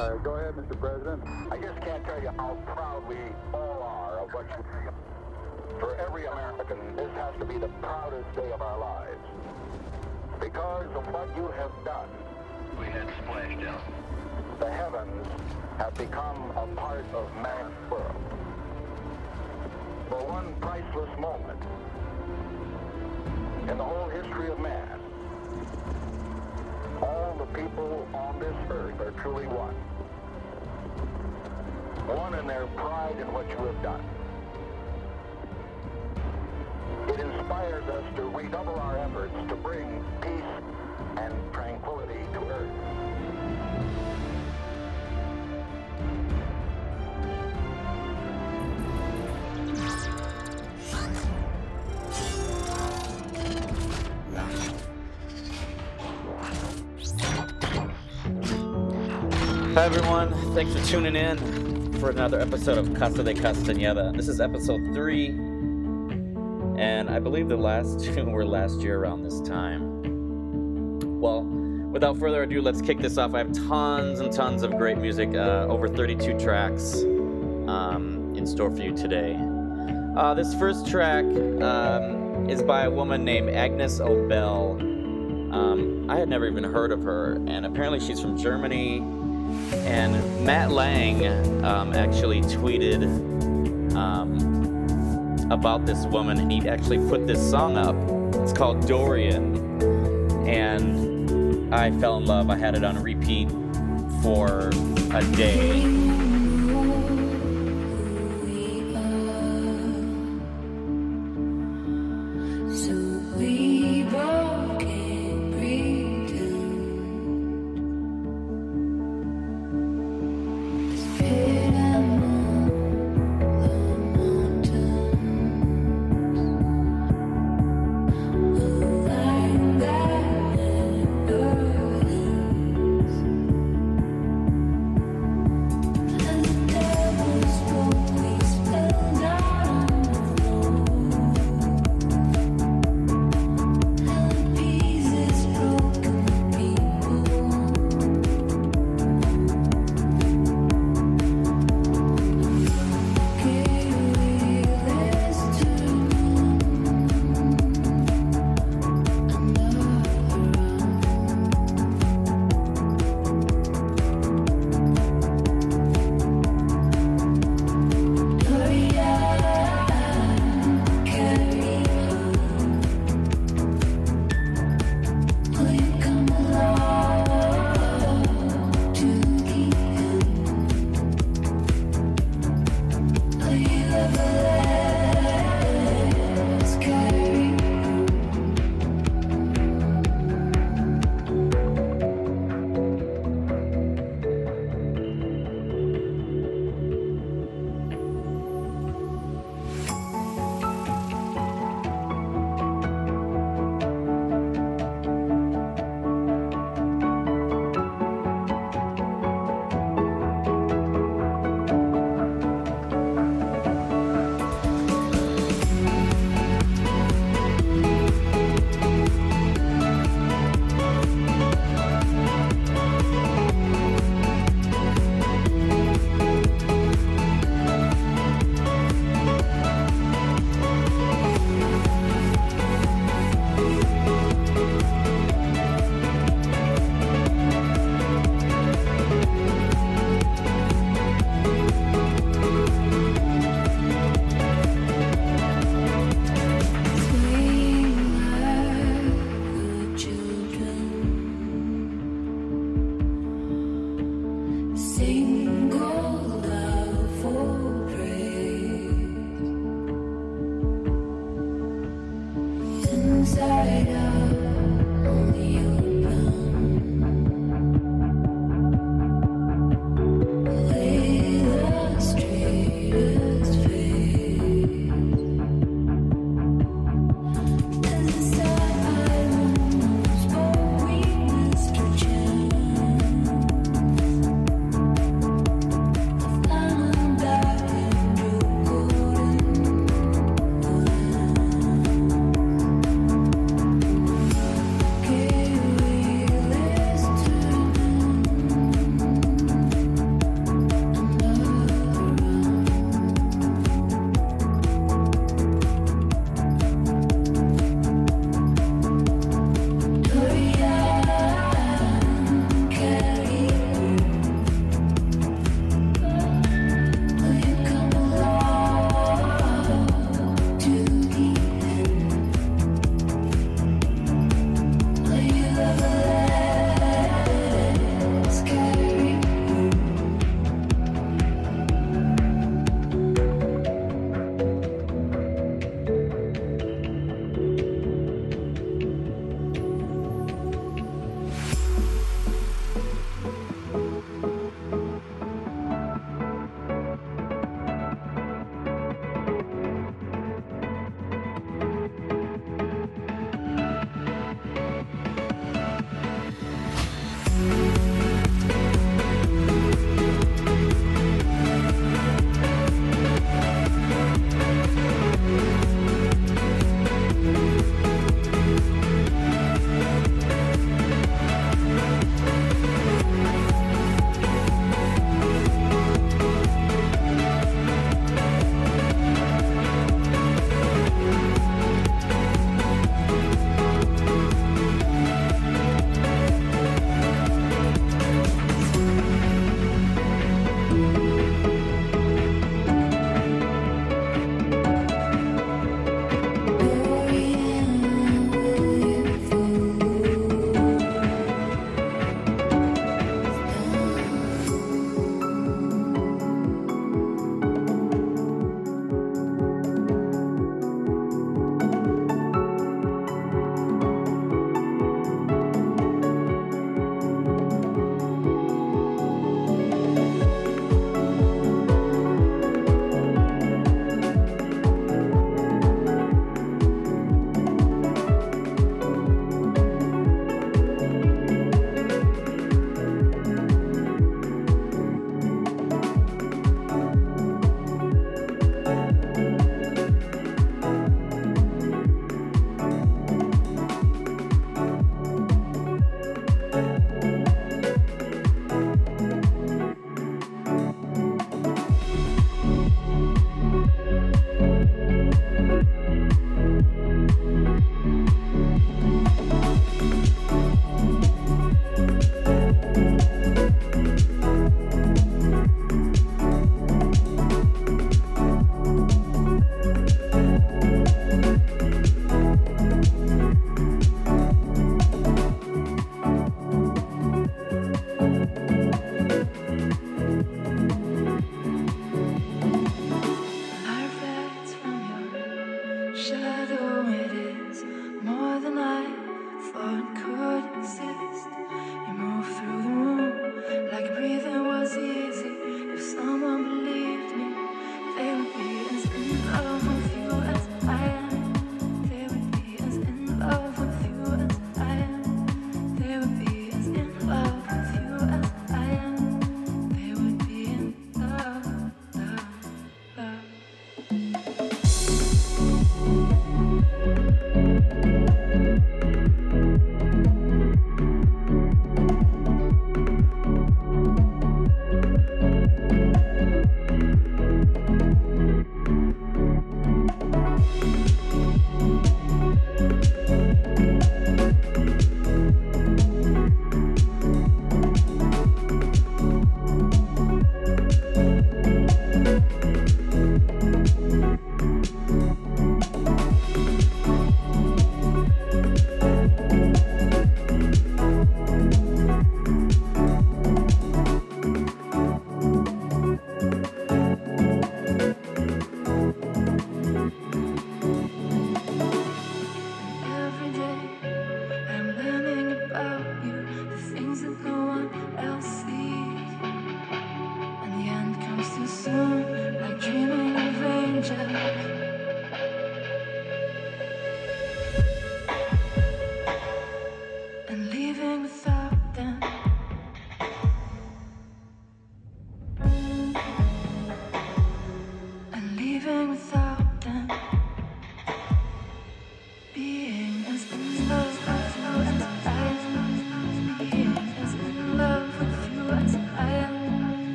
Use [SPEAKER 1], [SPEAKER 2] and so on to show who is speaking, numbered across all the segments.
[SPEAKER 1] Uh, go ahead, Mr. President.
[SPEAKER 2] I just can't tell you how proud we all are of what you For every American, this has to be the proudest day of our lives. Because of what you have done.
[SPEAKER 3] We had splashdown.
[SPEAKER 2] The heavens have become a part of man's world. For one priceless moment in the whole history of man, all the people on this earth are truly one. One in their pride in what you have done. It inspires us to redouble our efforts to bring peace and tranquility to earth.
[SPEAKER 4] Hi everyone, thanks for tuning in for another episode of Casa de Castañeda. This is episode three, and I believe the last two were last year around this time. Well, without further ado, let's kick this off. I have tons and tons of great music, uh, over 32 tracks um, in store for you today. Uh, this first track um, is by a woman named Agnes Obel. Um, I had never even heard of her, and apparently she's from Germany. And Matt Lange um, actually tweeted um, about this woman, and he actually put this song up. It's called Dorian, and I fell in love. I had it on repeat for a day.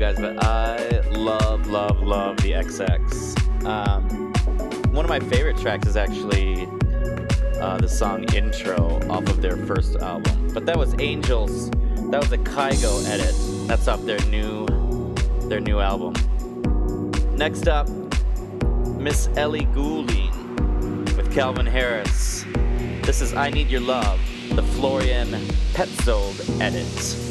[SPEAKER 5] guys, but I love, love, love the XX. Um, one of my favorite tracks is actually uh, the song Intro off of their first album. But that was Angels. That was a Kygo edit. That's off their new their new album. Next up, Miss Ellie Goulding with Calvin Harris. This is I Need Your Love, the Florian Paetzold edit.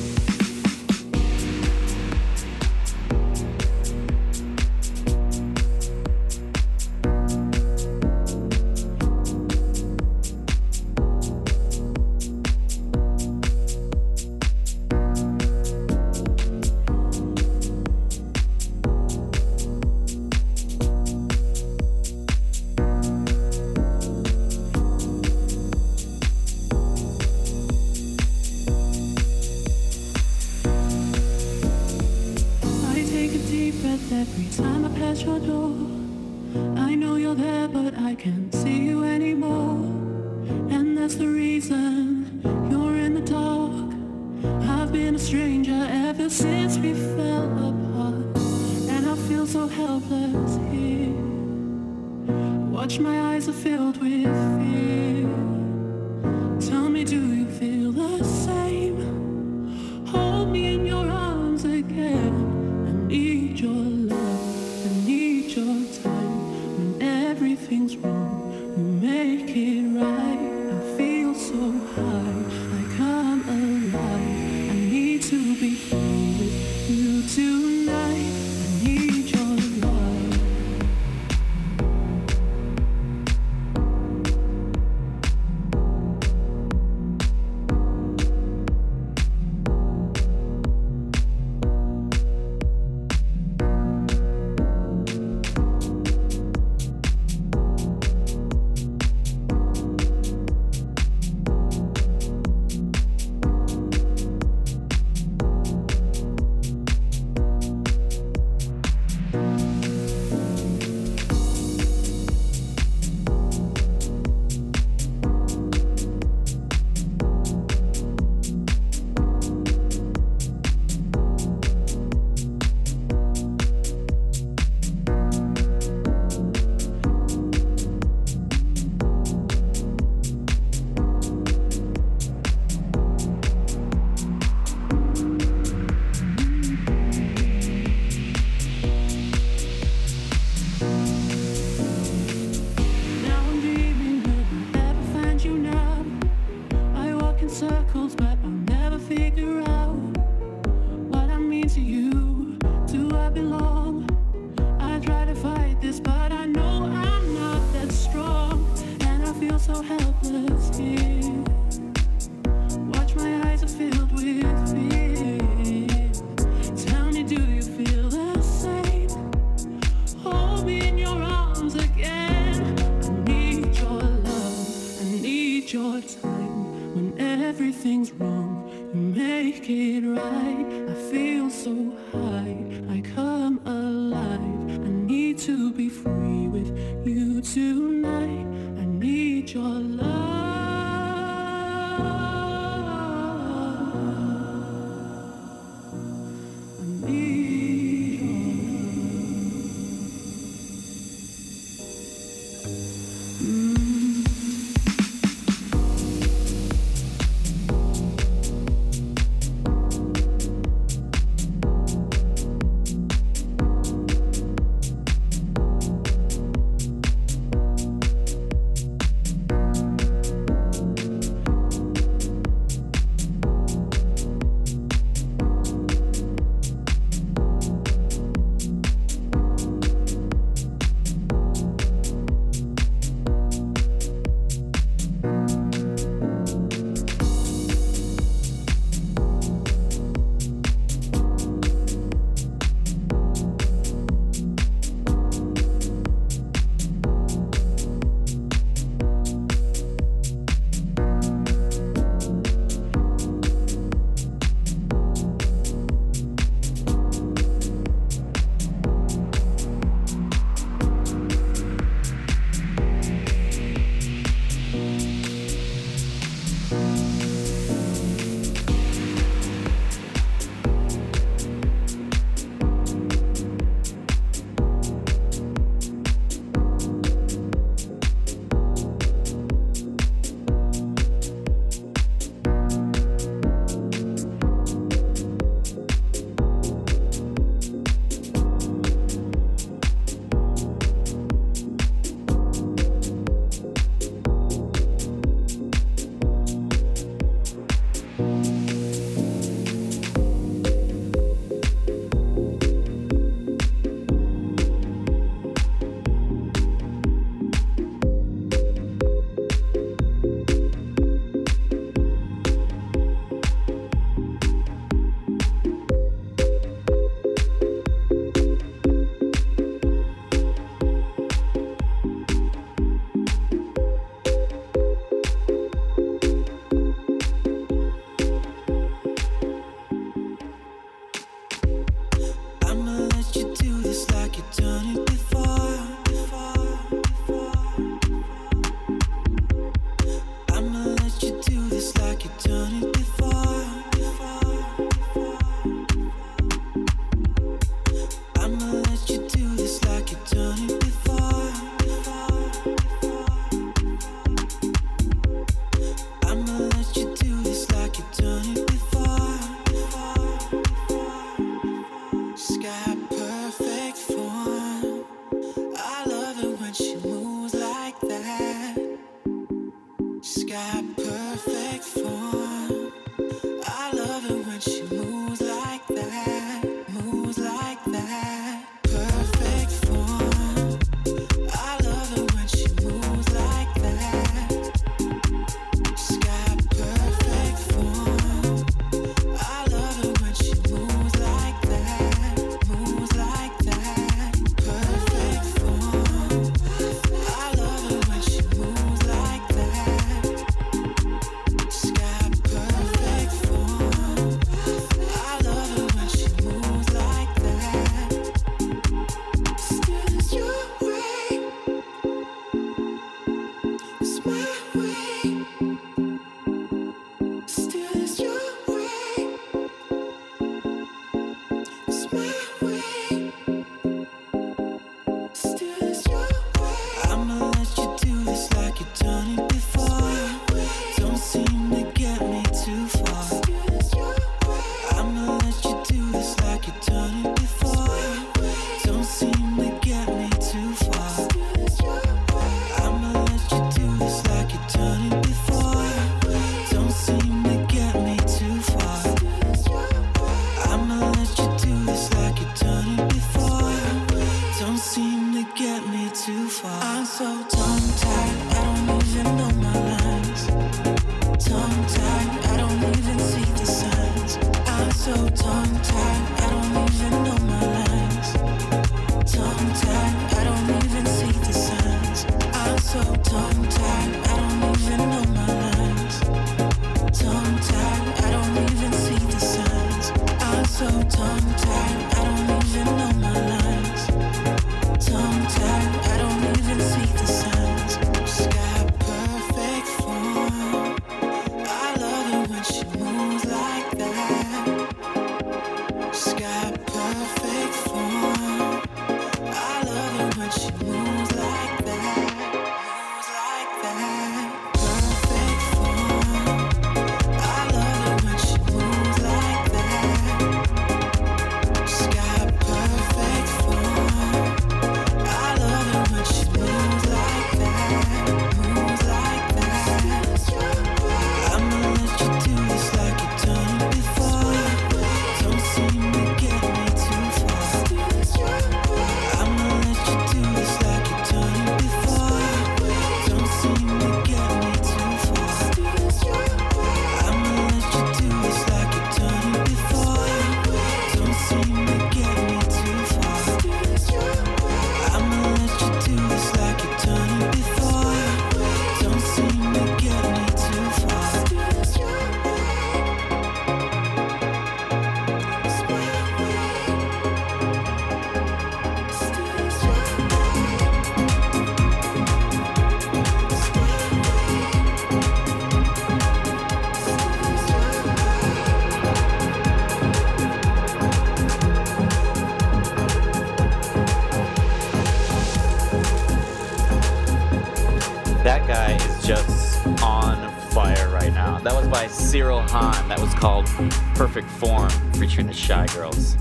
[SPEAKER 5] Perfect Form featuring the Shy Girls.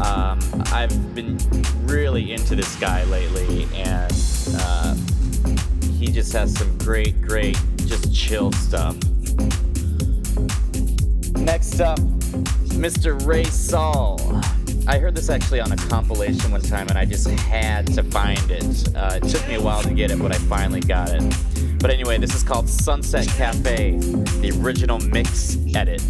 [SPEAKER 5] Um, I've been really into this guy lately, and uh, he just has some great, great, just chill stuff. Next up, Mr. Ray Saul. I heard this actually on a compilation one time, and I just had to find it. Uh, it took me a while to get it, but I finally got it. But anyway, this is called Sunset Cafe, the original mix edit.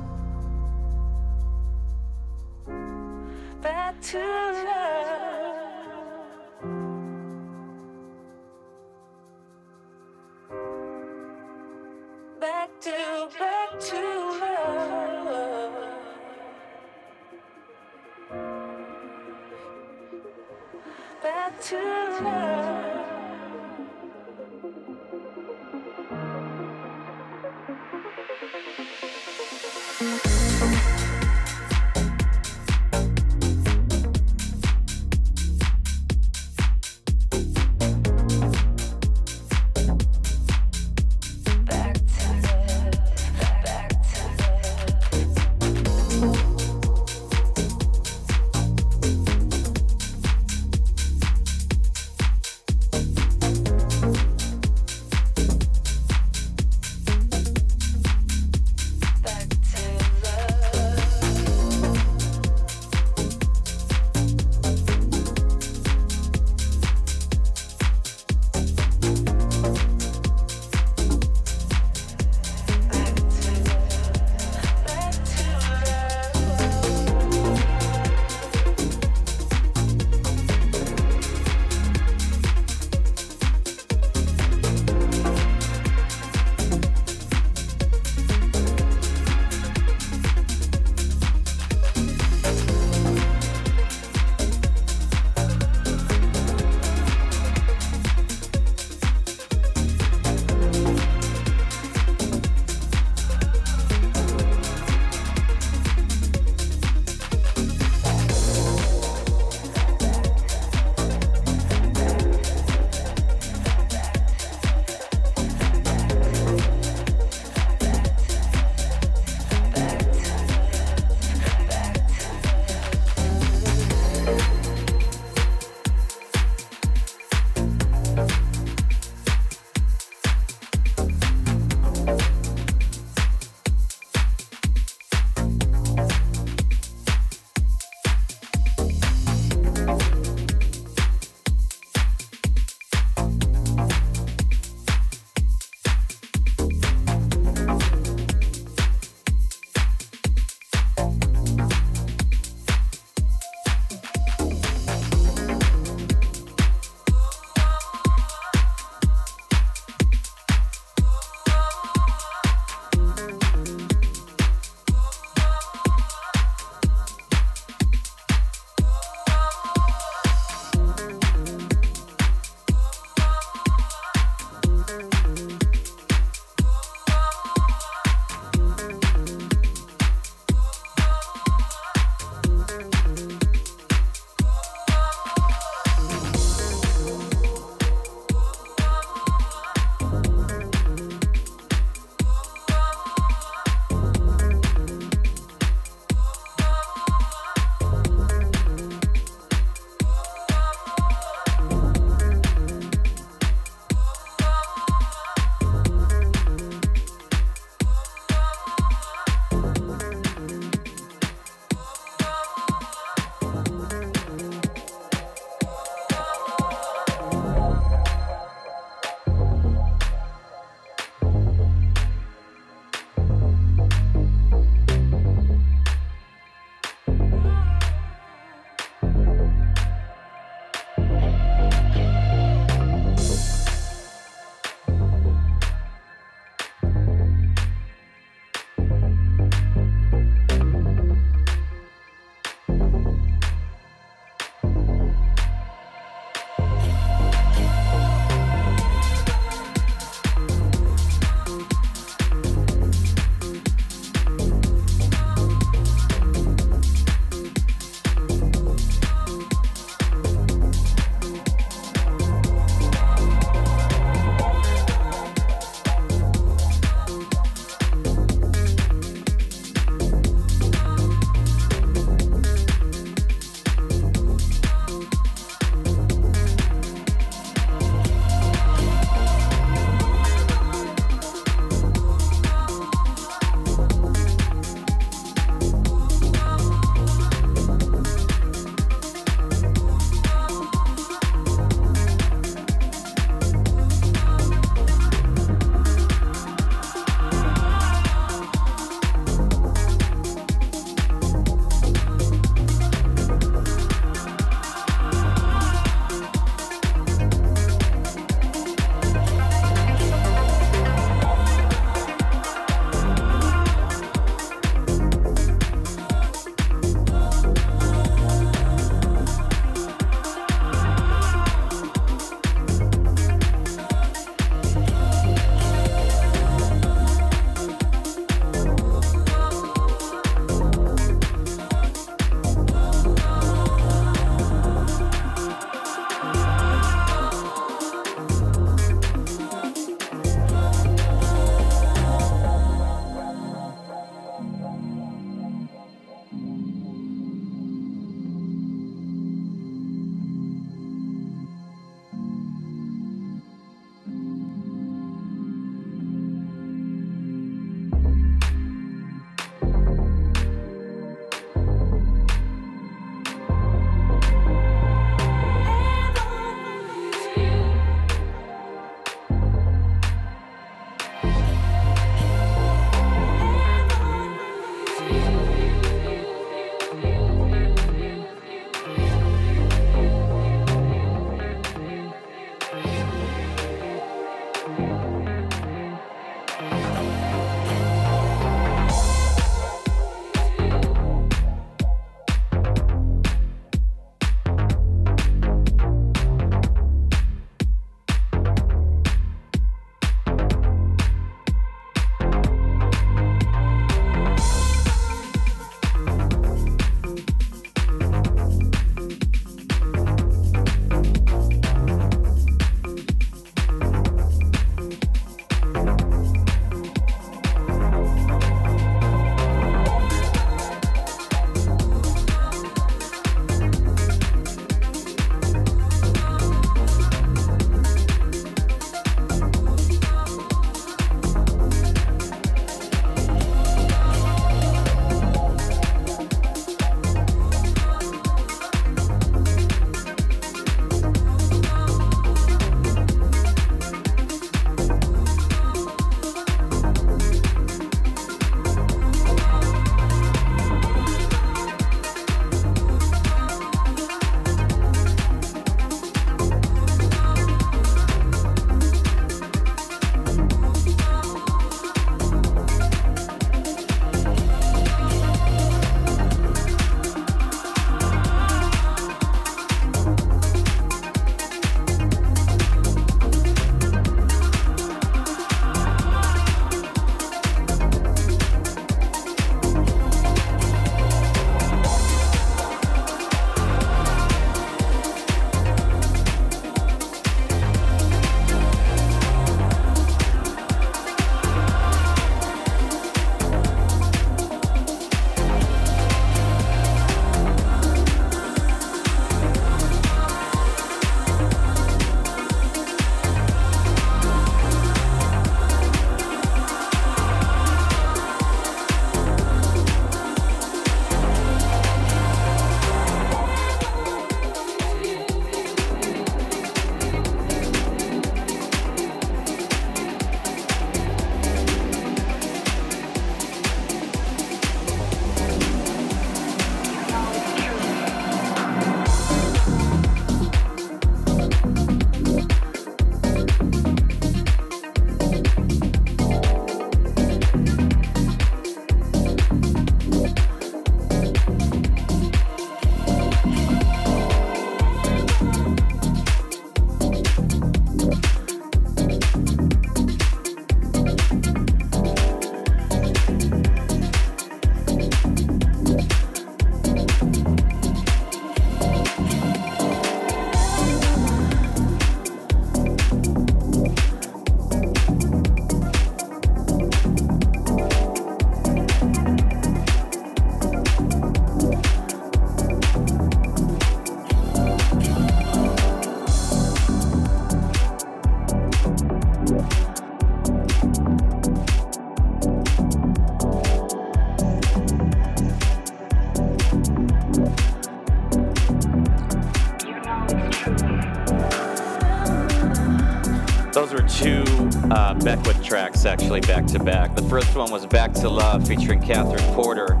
[SPEAKER 5] Tracks actually back to back. The first one was Back to Love featuring Catherine Porter,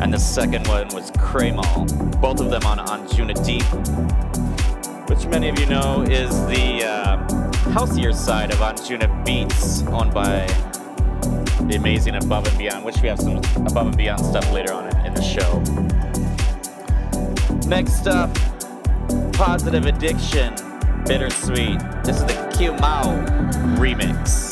[SPEAKER 5] and the second one was Craymal. Both of them on Anjuna Deep, which many of you know is the uh, side of Anjuna Beats, owned by the amazing Above and Beyond, which we have some Above and Beyond stuff later on in, in the show. Next up, Positive Addiction, Bittersweet. This is the Kiwamu remix.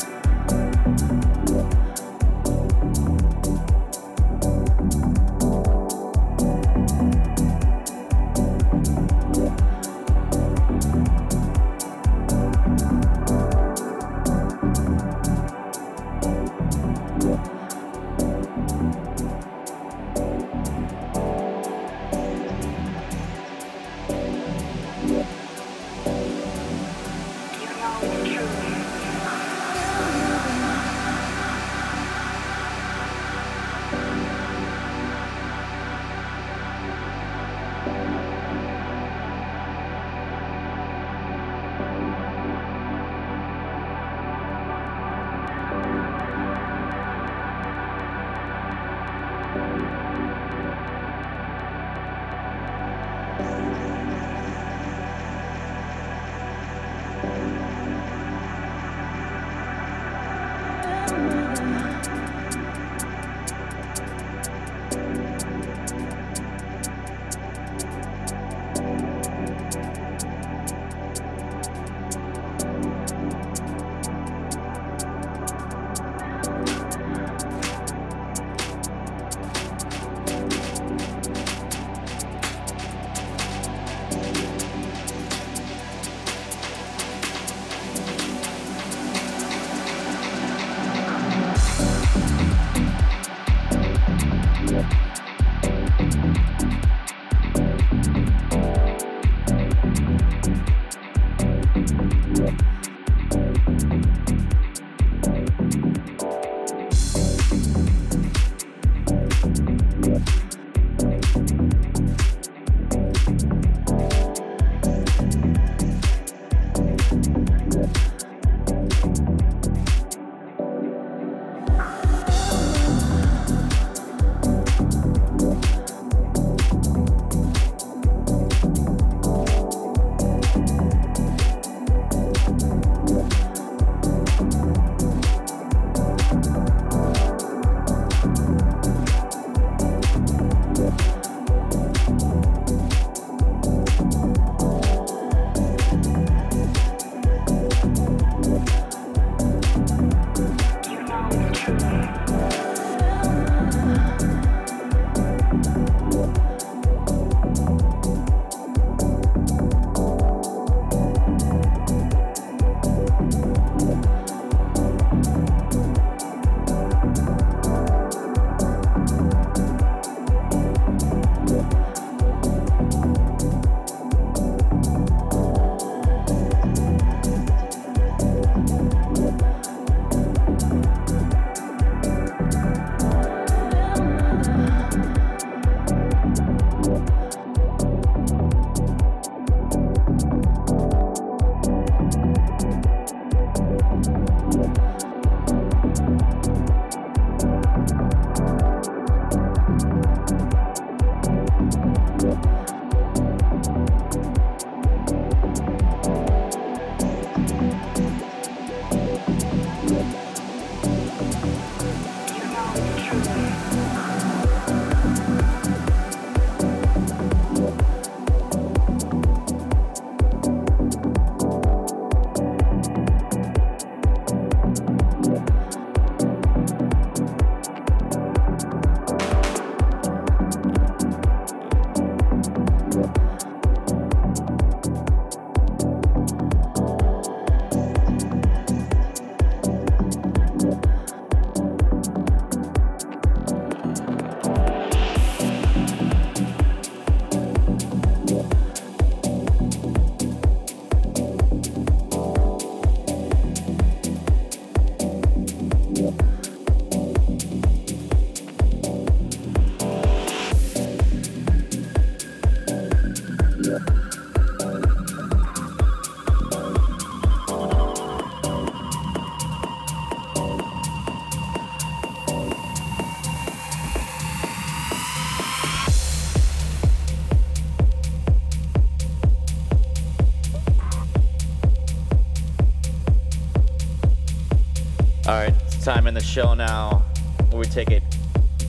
[SPEAKER 5] Time in the show now where we take it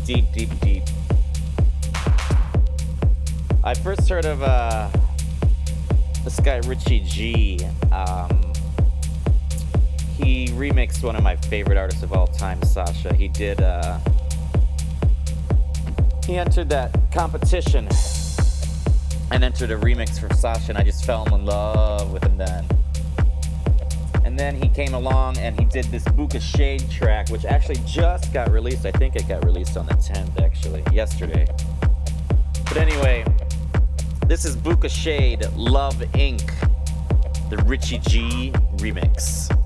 [SPEAKER 5] deep, deep, deep. I first heard of uh, this guy Richie G. Um, he remixed one of my favorite artists of all time, Sasha. He did. Uh, he entered that competition and entered a remix for Sasha, and I just fell in love with him then. And then he came along and he did this Booka Shade track, which actually just got released. I think it got released on the 10th, actually, yesterday. But anyway, this is Booka Shade Love Inc., the Richie G remix.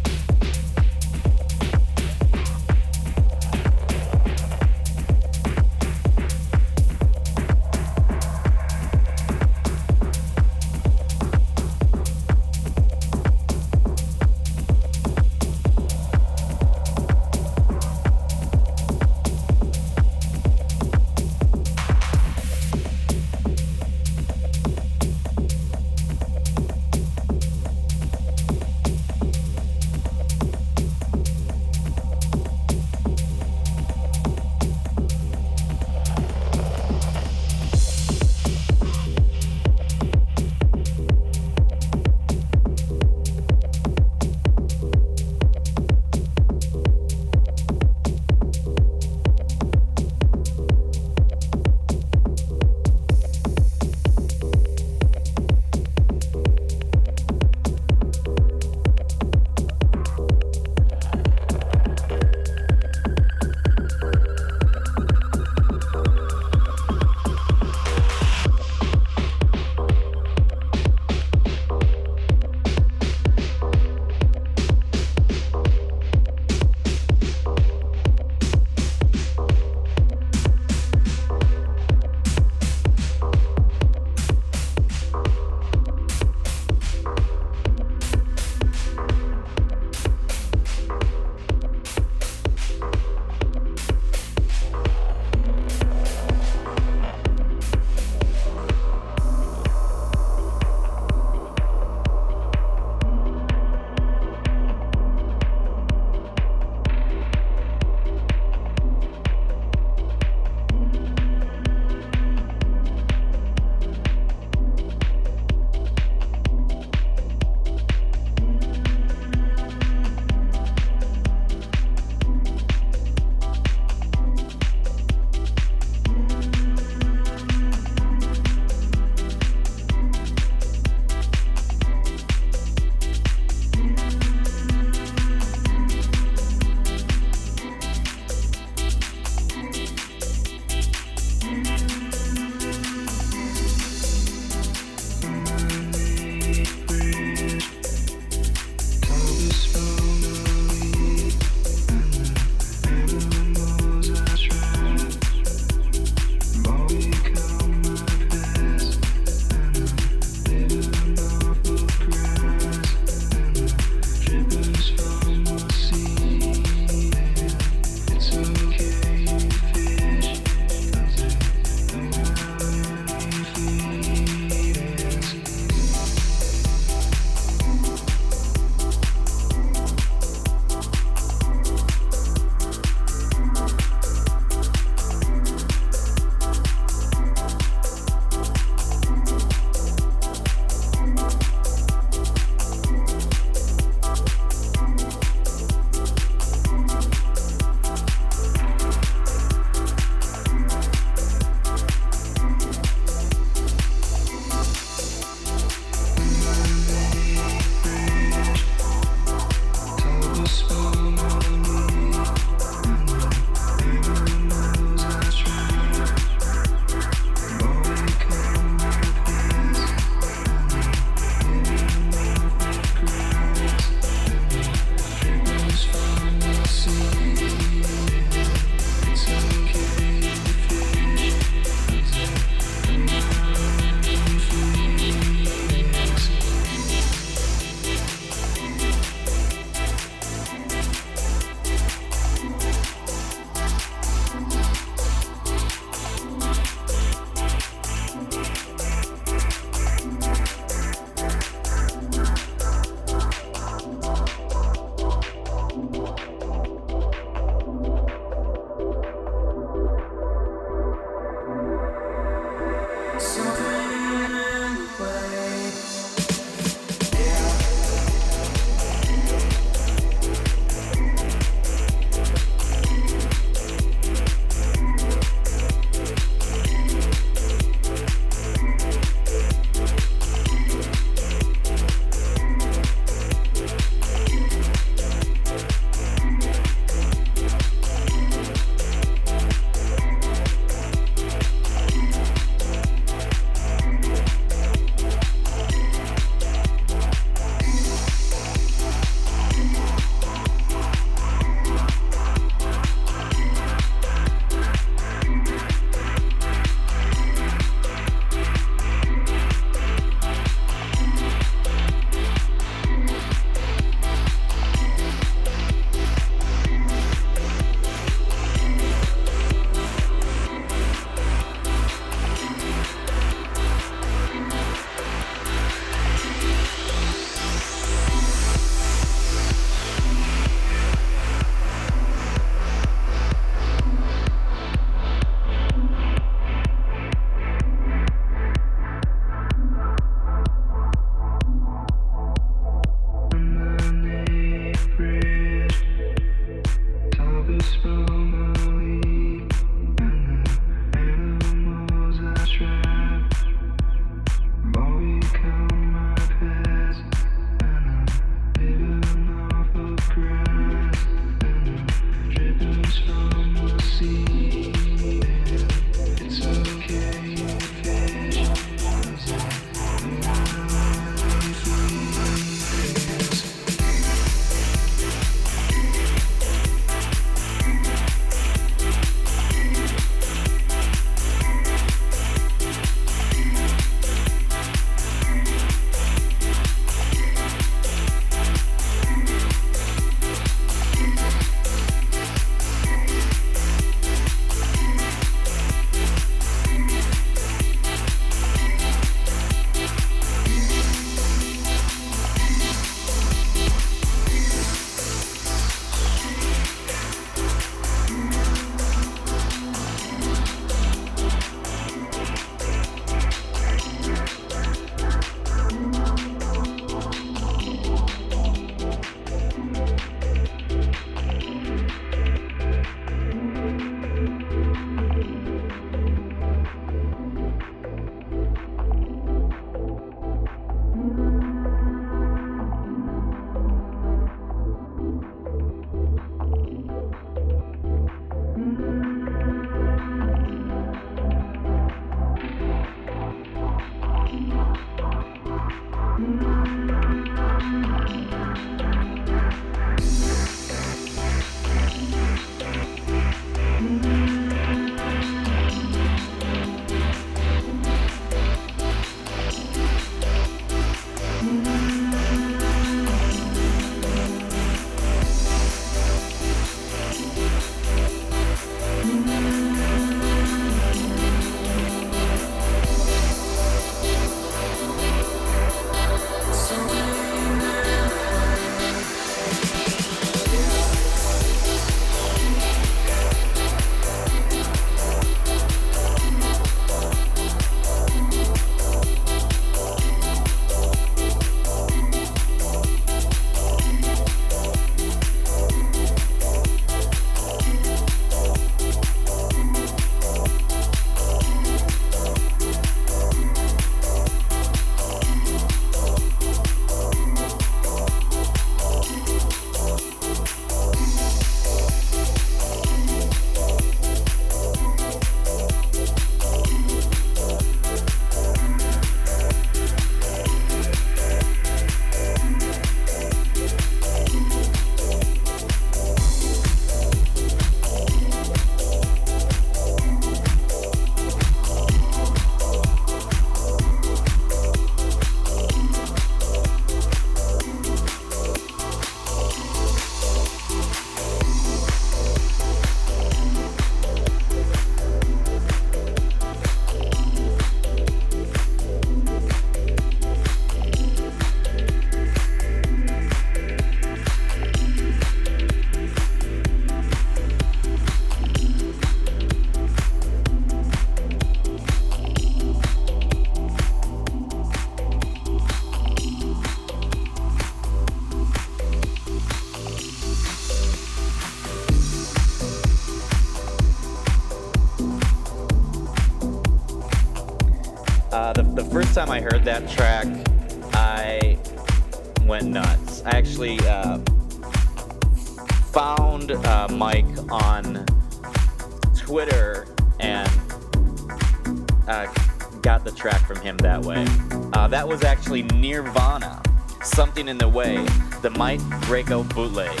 [SPEAKER 5] Mike Griego bootleg.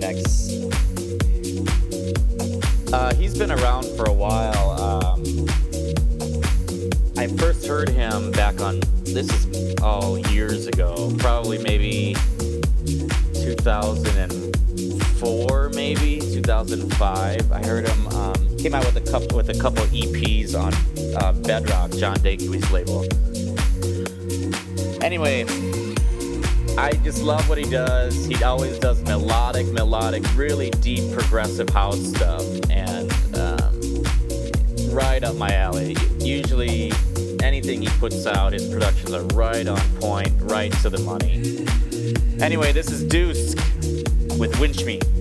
[SPEAKER 5] Next. Uh, he's been around for a while. Um, I first heard him back on, this is all years ago, probably maybe 2004, maybe 2005. I heard him. Um, came out with a couple with a couple EPs on uh, Bedrock, John Digweed's label. Anyway, I just love what he does. He always does melodic, really deep progressive house stuff, and um, right up my alley. Usually, anything he puts out, his productions are right on point, right to the money. Anyway, this is Dousk with Winchme.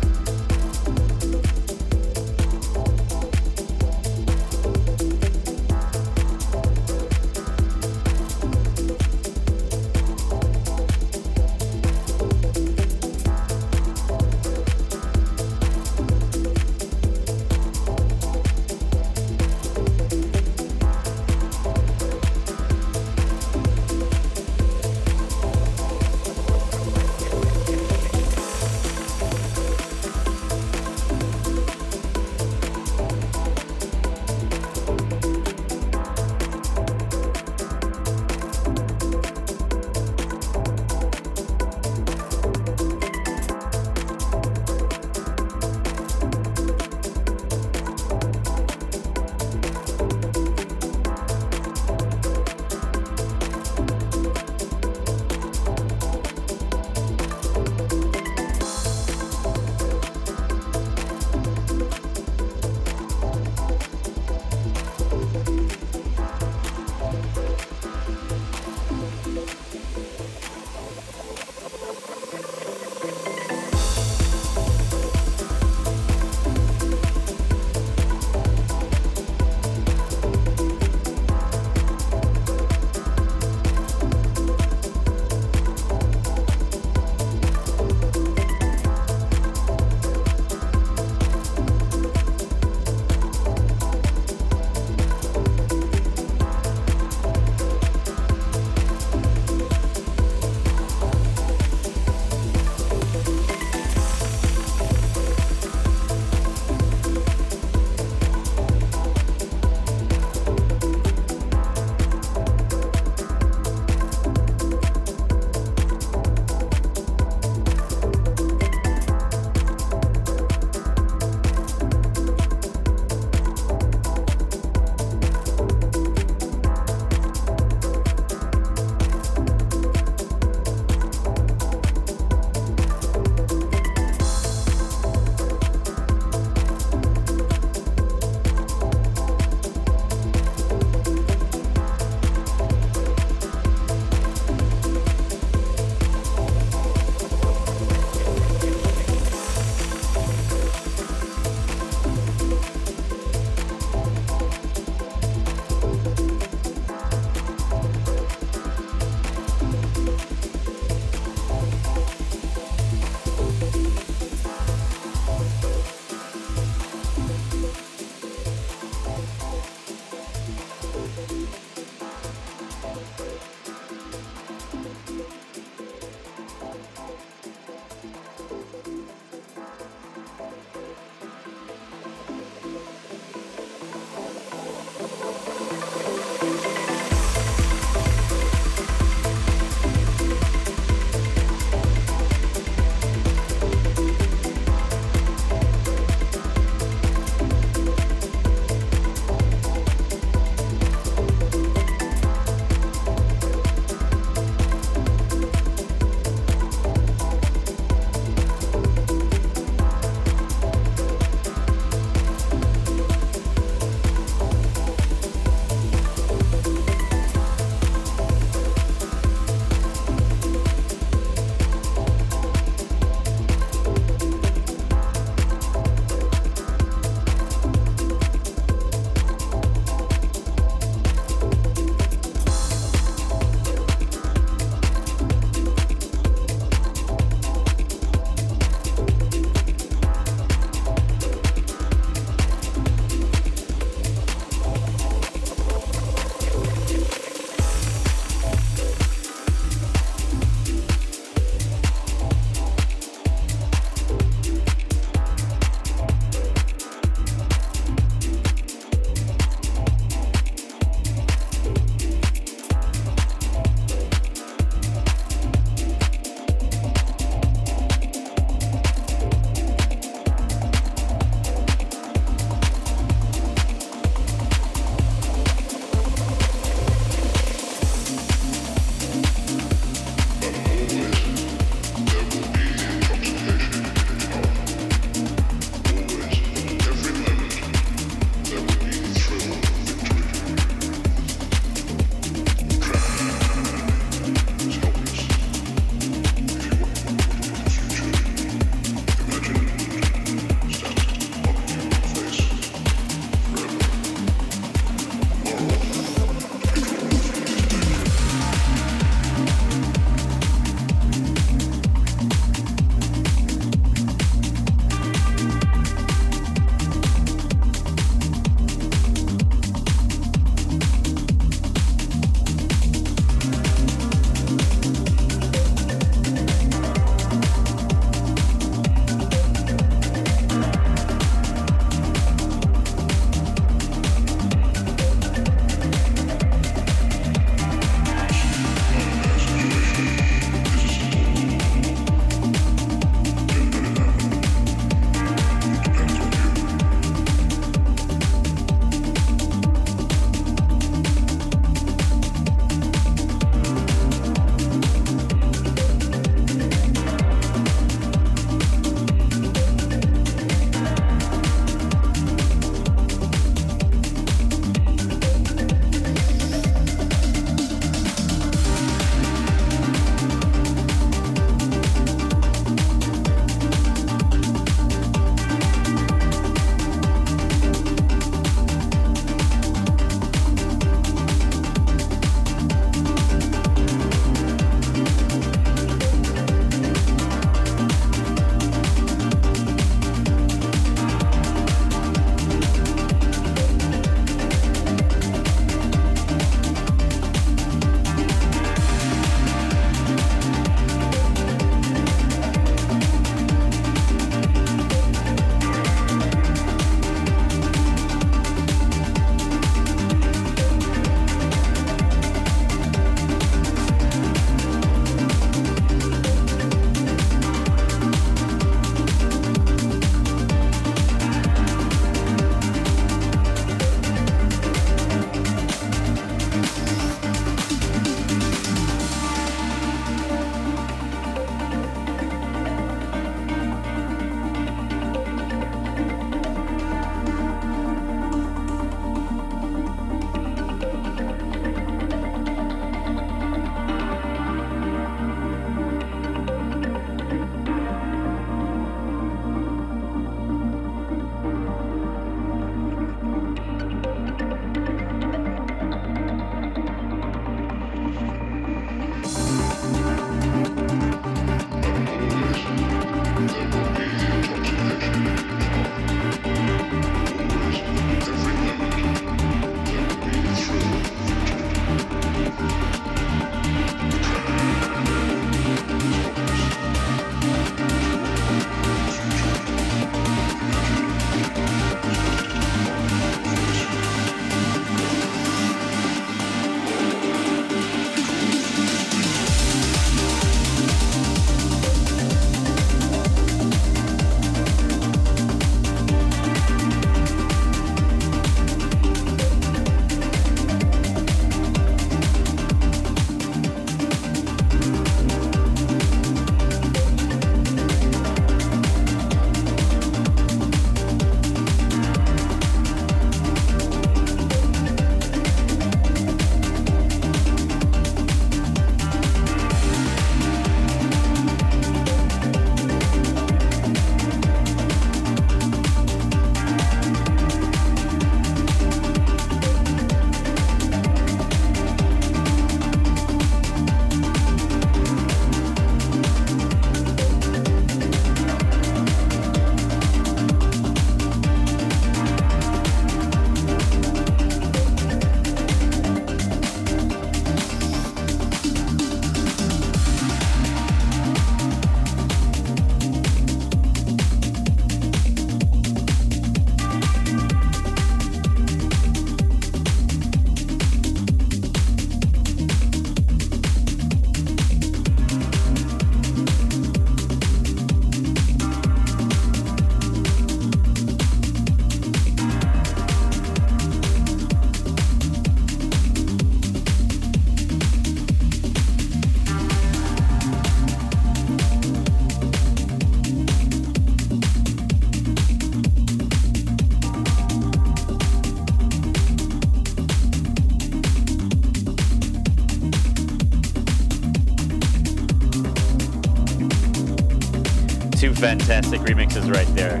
[SPEAKER 5] Fantastic remixes right there.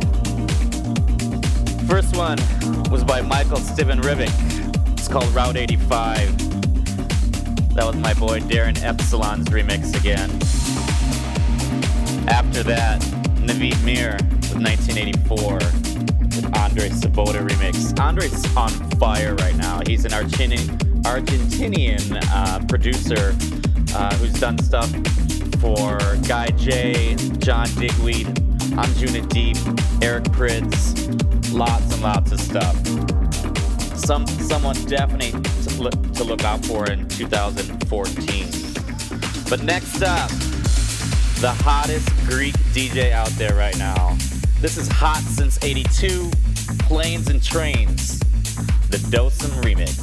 [SPEAKER 5] First one was by Michael Stiven Rivic. It's called Route 85. That was my boy Darin Epsilon's remix again. After that, Navid Mehr with 1984 with Andre Sobota remix. Andre's on fire right now. He's an Argentinian, Argentinian uh, producer uh, who's done stuff for Guy J, John Digweed, Anjuna Deep, Eric Prydz, lots and lots of stuff. Some someone definitely to look, to look out for in 2014. But next up, the hottest Greek DJ out there right now. This is hot since 82, Planes and Trains, the Dosem remix.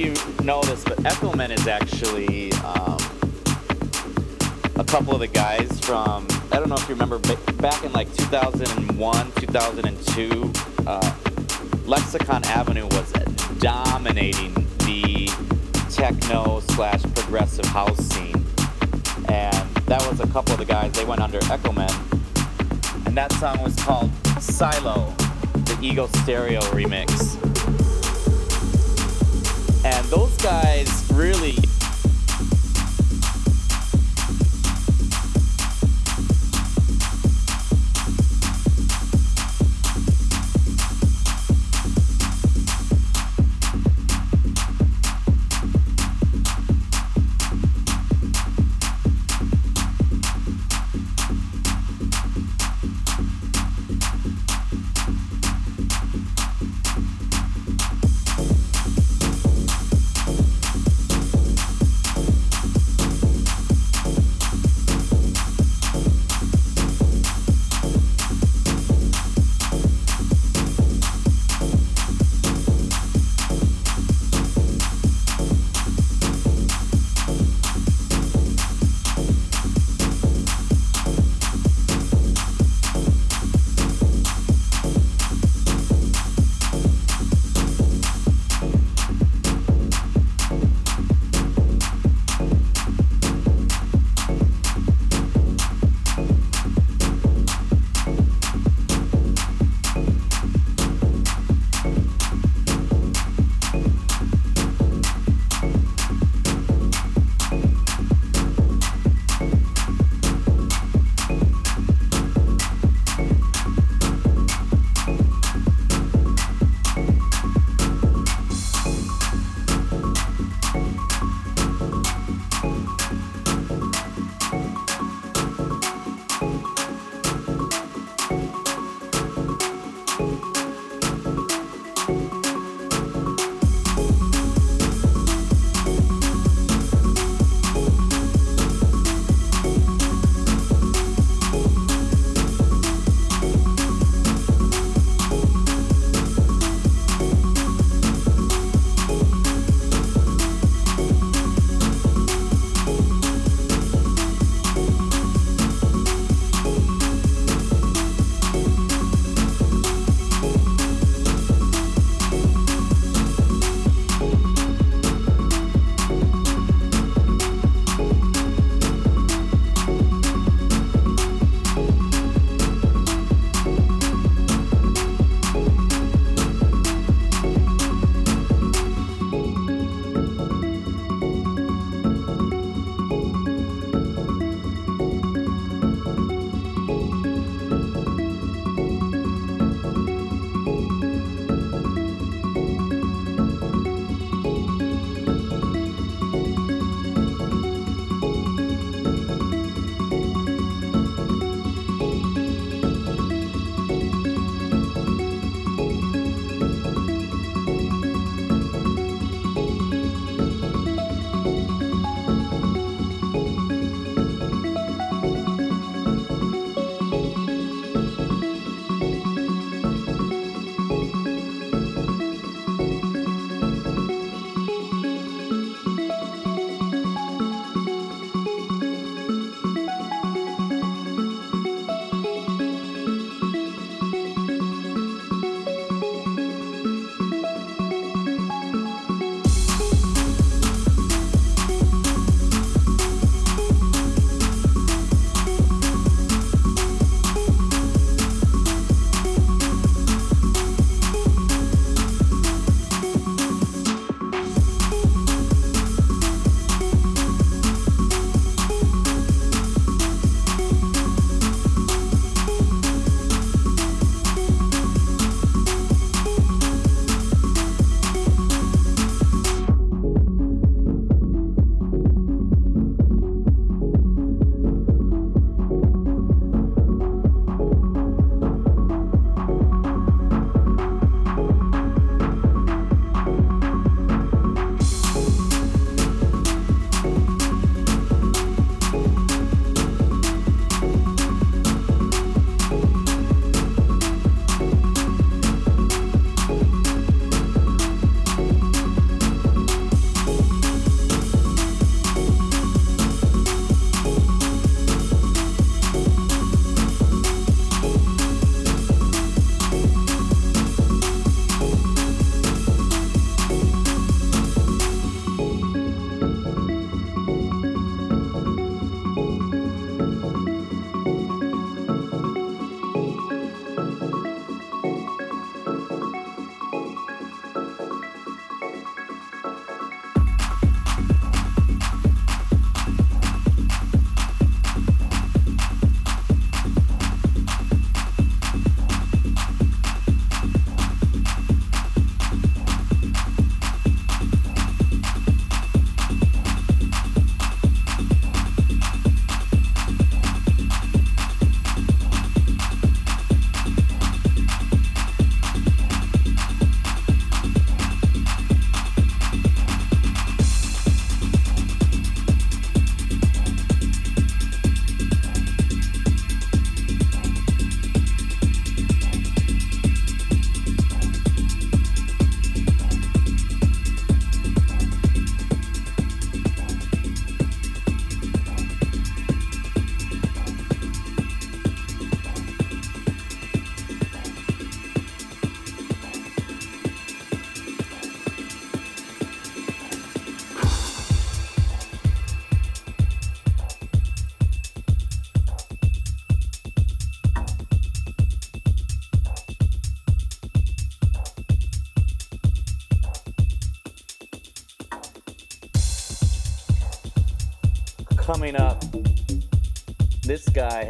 [SPEAKER 5] You know this, but Echomen is actually um, a couple of the guys from. I don't know if you remember back in like 2001, 2002. Uh, Lexicon Avenue was dominating the techno slash progressive house scene, and that was a couple of the guys. They went under Echomen, and that song was called Cylo, the Egostereo remix. Those guys really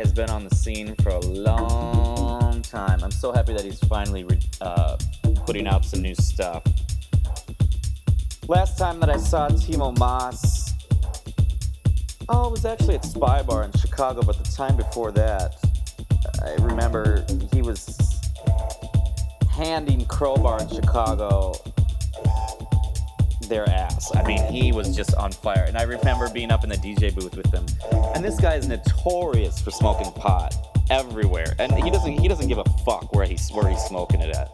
[SPEAKER 5] has been on the scene for a long time. I'm so happy that he's finally re- uh, putting out some new stuff. Last time that I saw Timo Maas, oh, it was actually at Spy Bar in Chicago, but the time before that, I remember he was handing Crowbar in Chicago their ass. I mean, he was just on fire. And I remember being up in the DJ booth with him. And this guy is notorious for smoking pot everywhere. And he doesn't he doesn't give a fuck where he's where he's smoking it at.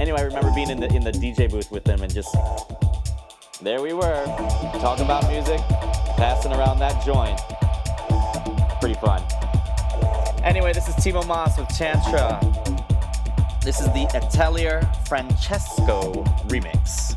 [SPEAKER 5] Anyway, I remember being in the in the DJ booth with him and just there we were, talking about music, passing around that joint. Pretty fun. Anyway, this is Timo Maas with Tantra. This is the Atelier Francesco remix.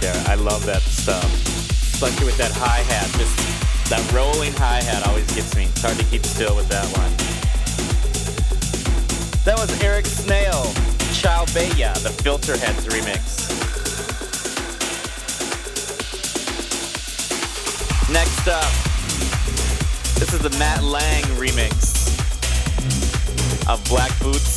[SPEAKER 5] There. I love that stuff. Especially with that hi hat. Just that rolling hi hat always gets me. It's hard to keep still with that one. That was Eric Sneo, Ciao Bella, the Filterheadz remix. Next up, this is the Matt Lange remix of Black Boots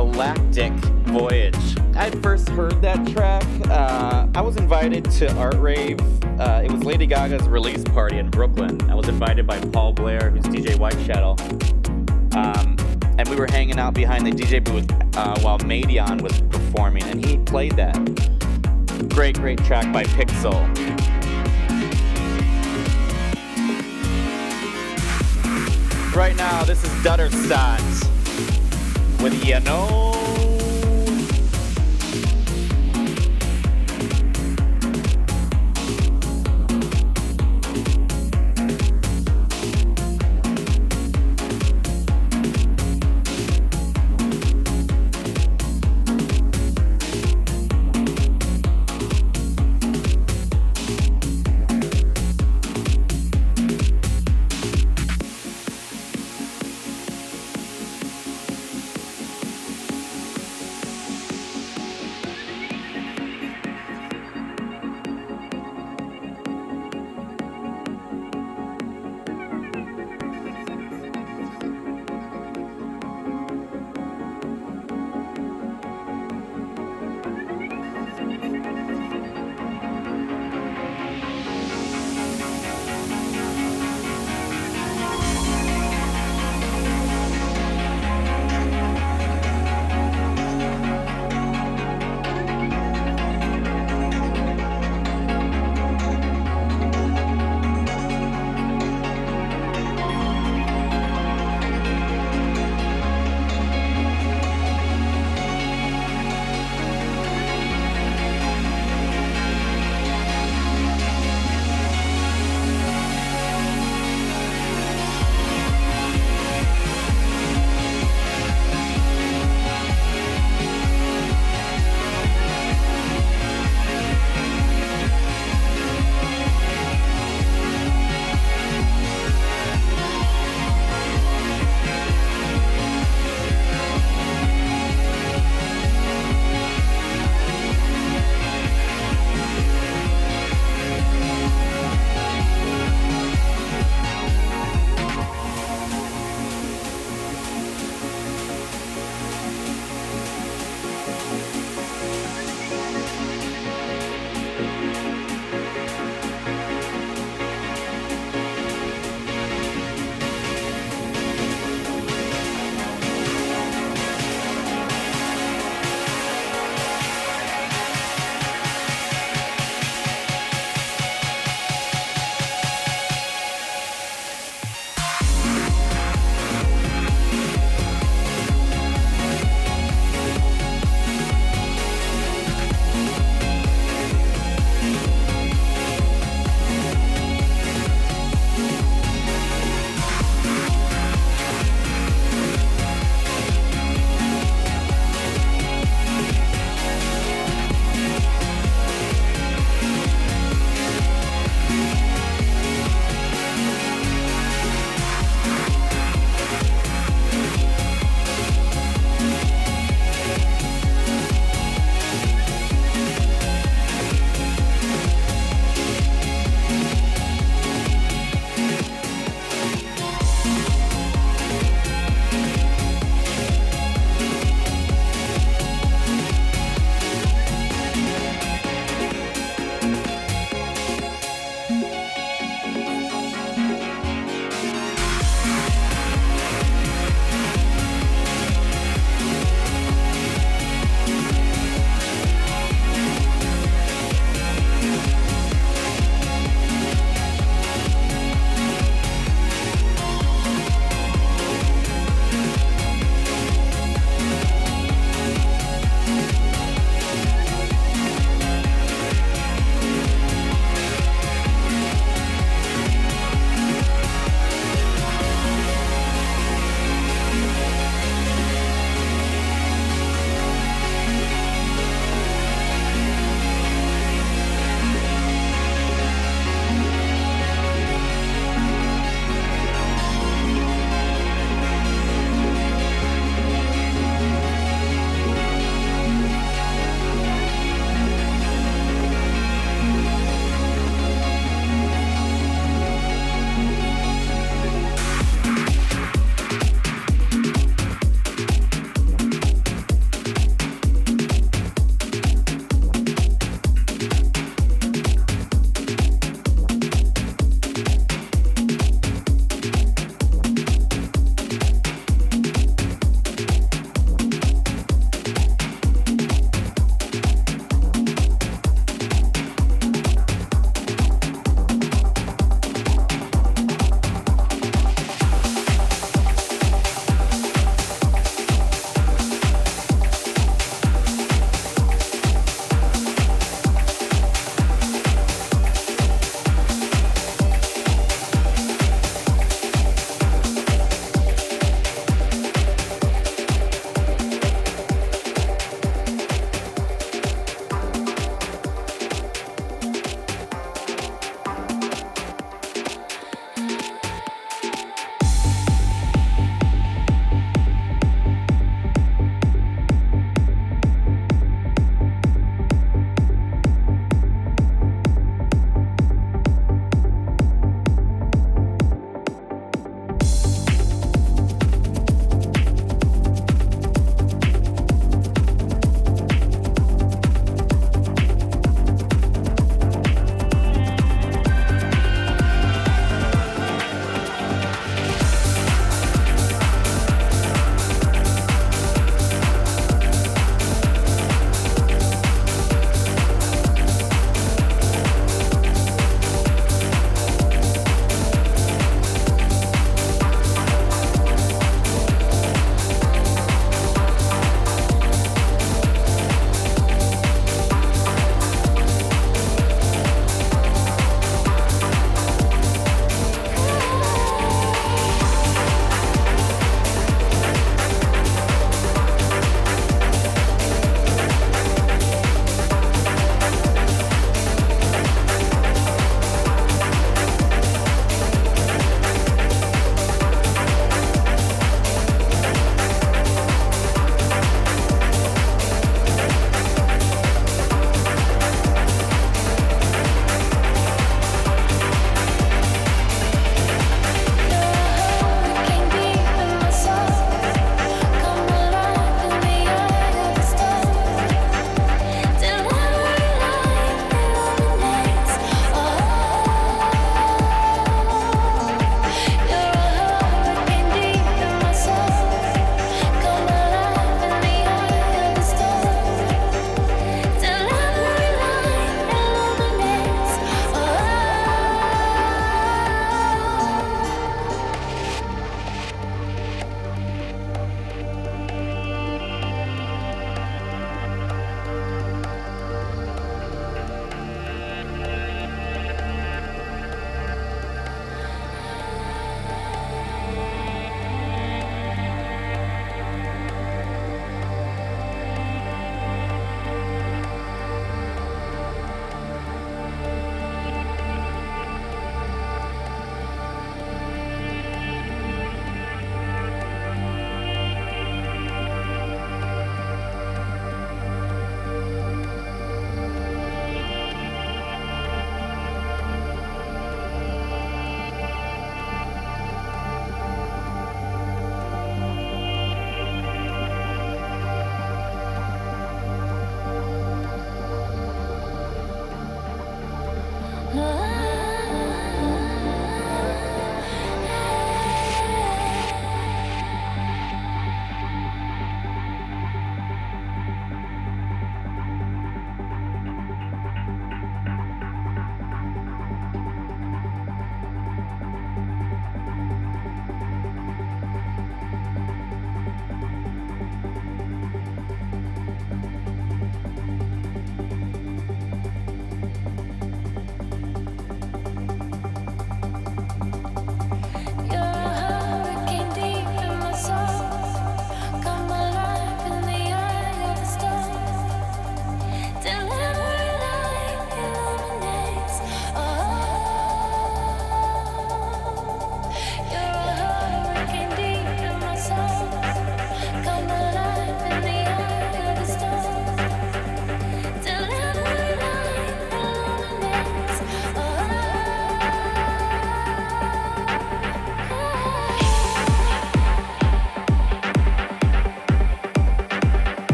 [SPEAKER 5] Galactic Voyage. I first heard that track. Uh, I was invited to Art Rave. Uh, it was Lady Gaga's release party in Brooklyn. I was invited by Paul Blair, who's DJ White Shadow. Um, and we were hanging out behind the DJ booth uh, while Madeon was performing, and he played that. Great, great track by PIXL. Right now, this is Duderstadt with Yanooa.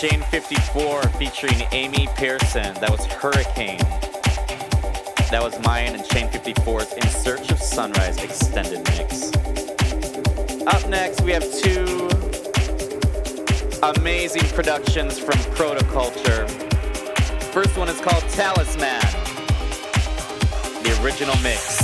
[SPEAKER 5] Shane 54 featuring Amy Pearson. That was Hurricane. That was Myon and Shane 54's In Search of Sunrise extended mix. Up next, we have two amazing productions from Protoculture. First one is called Talisman, the original mix.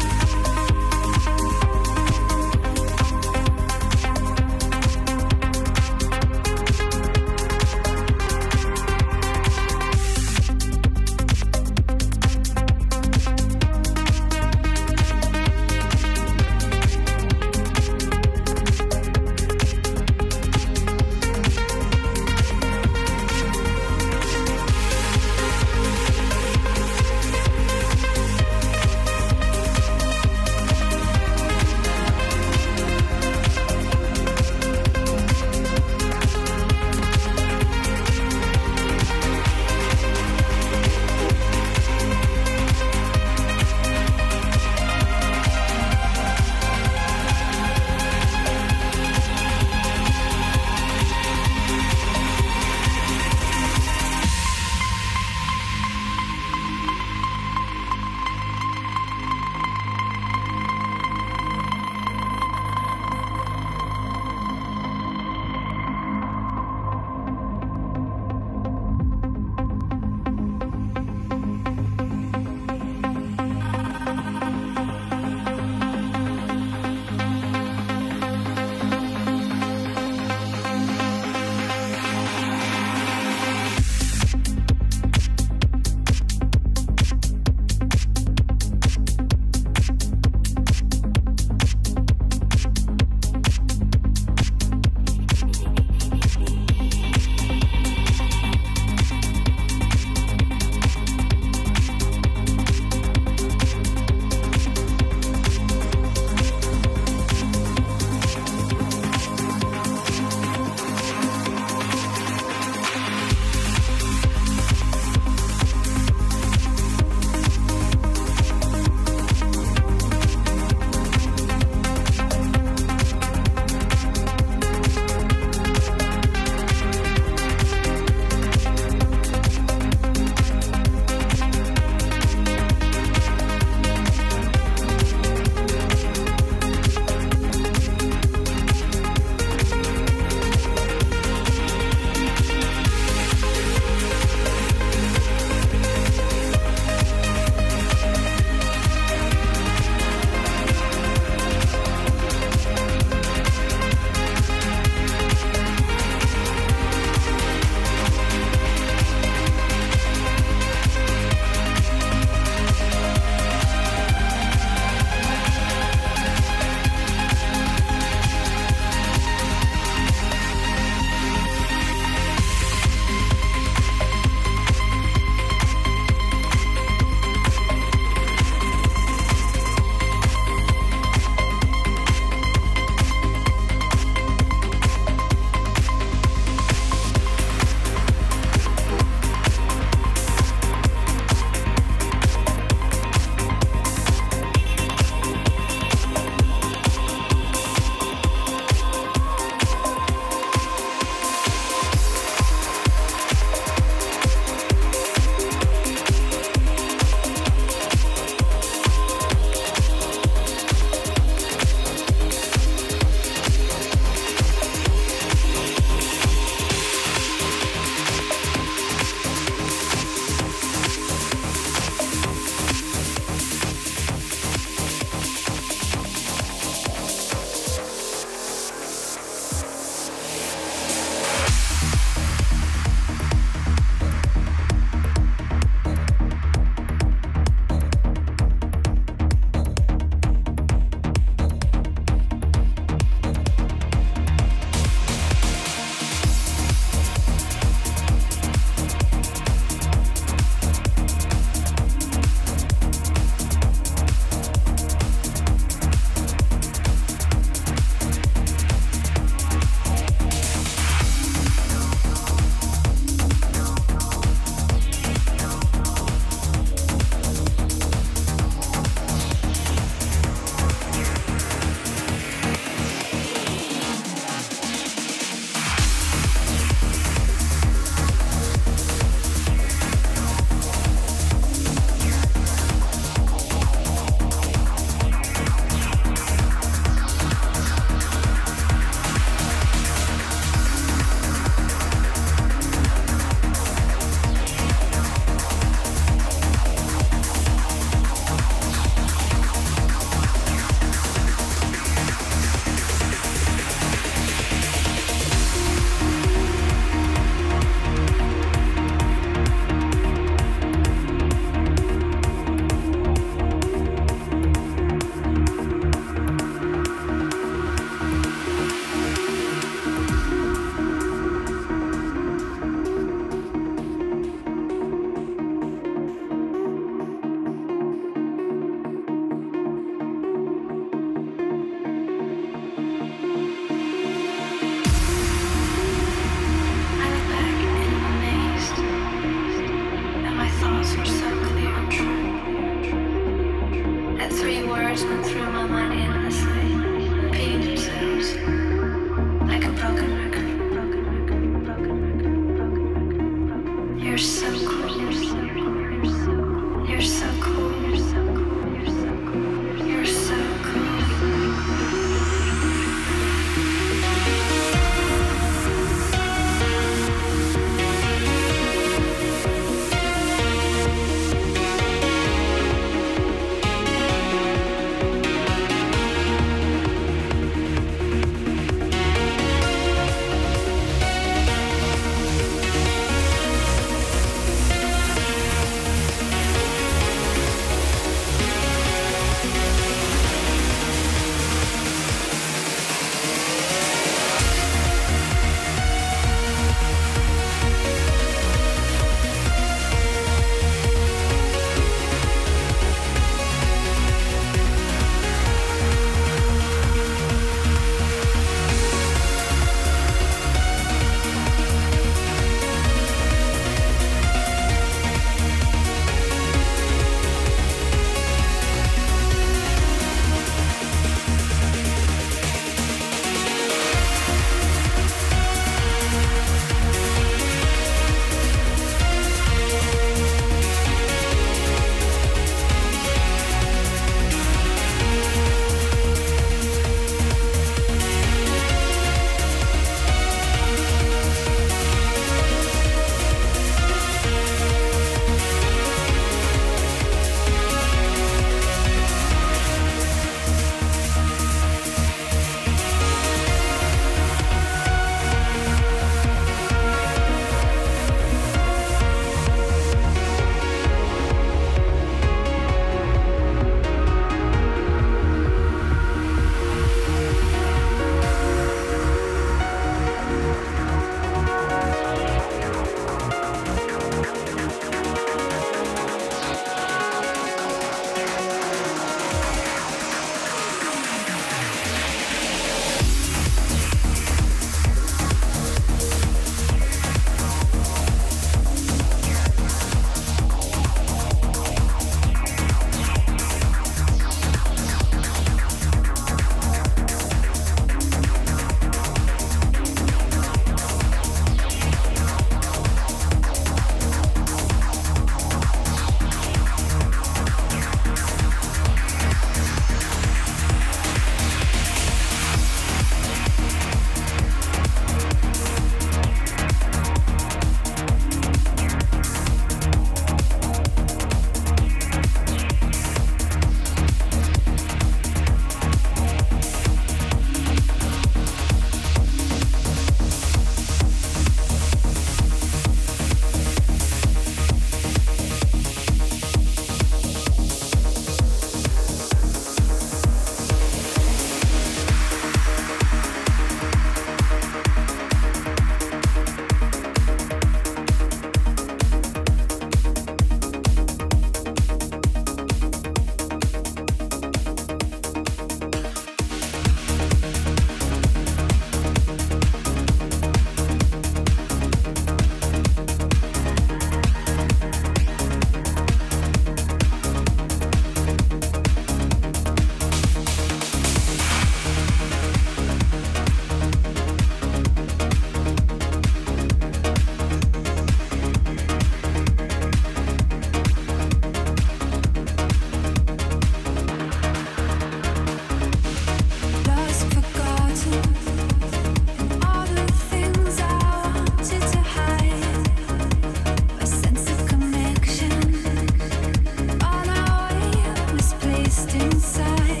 [SPEAKER 6] inside.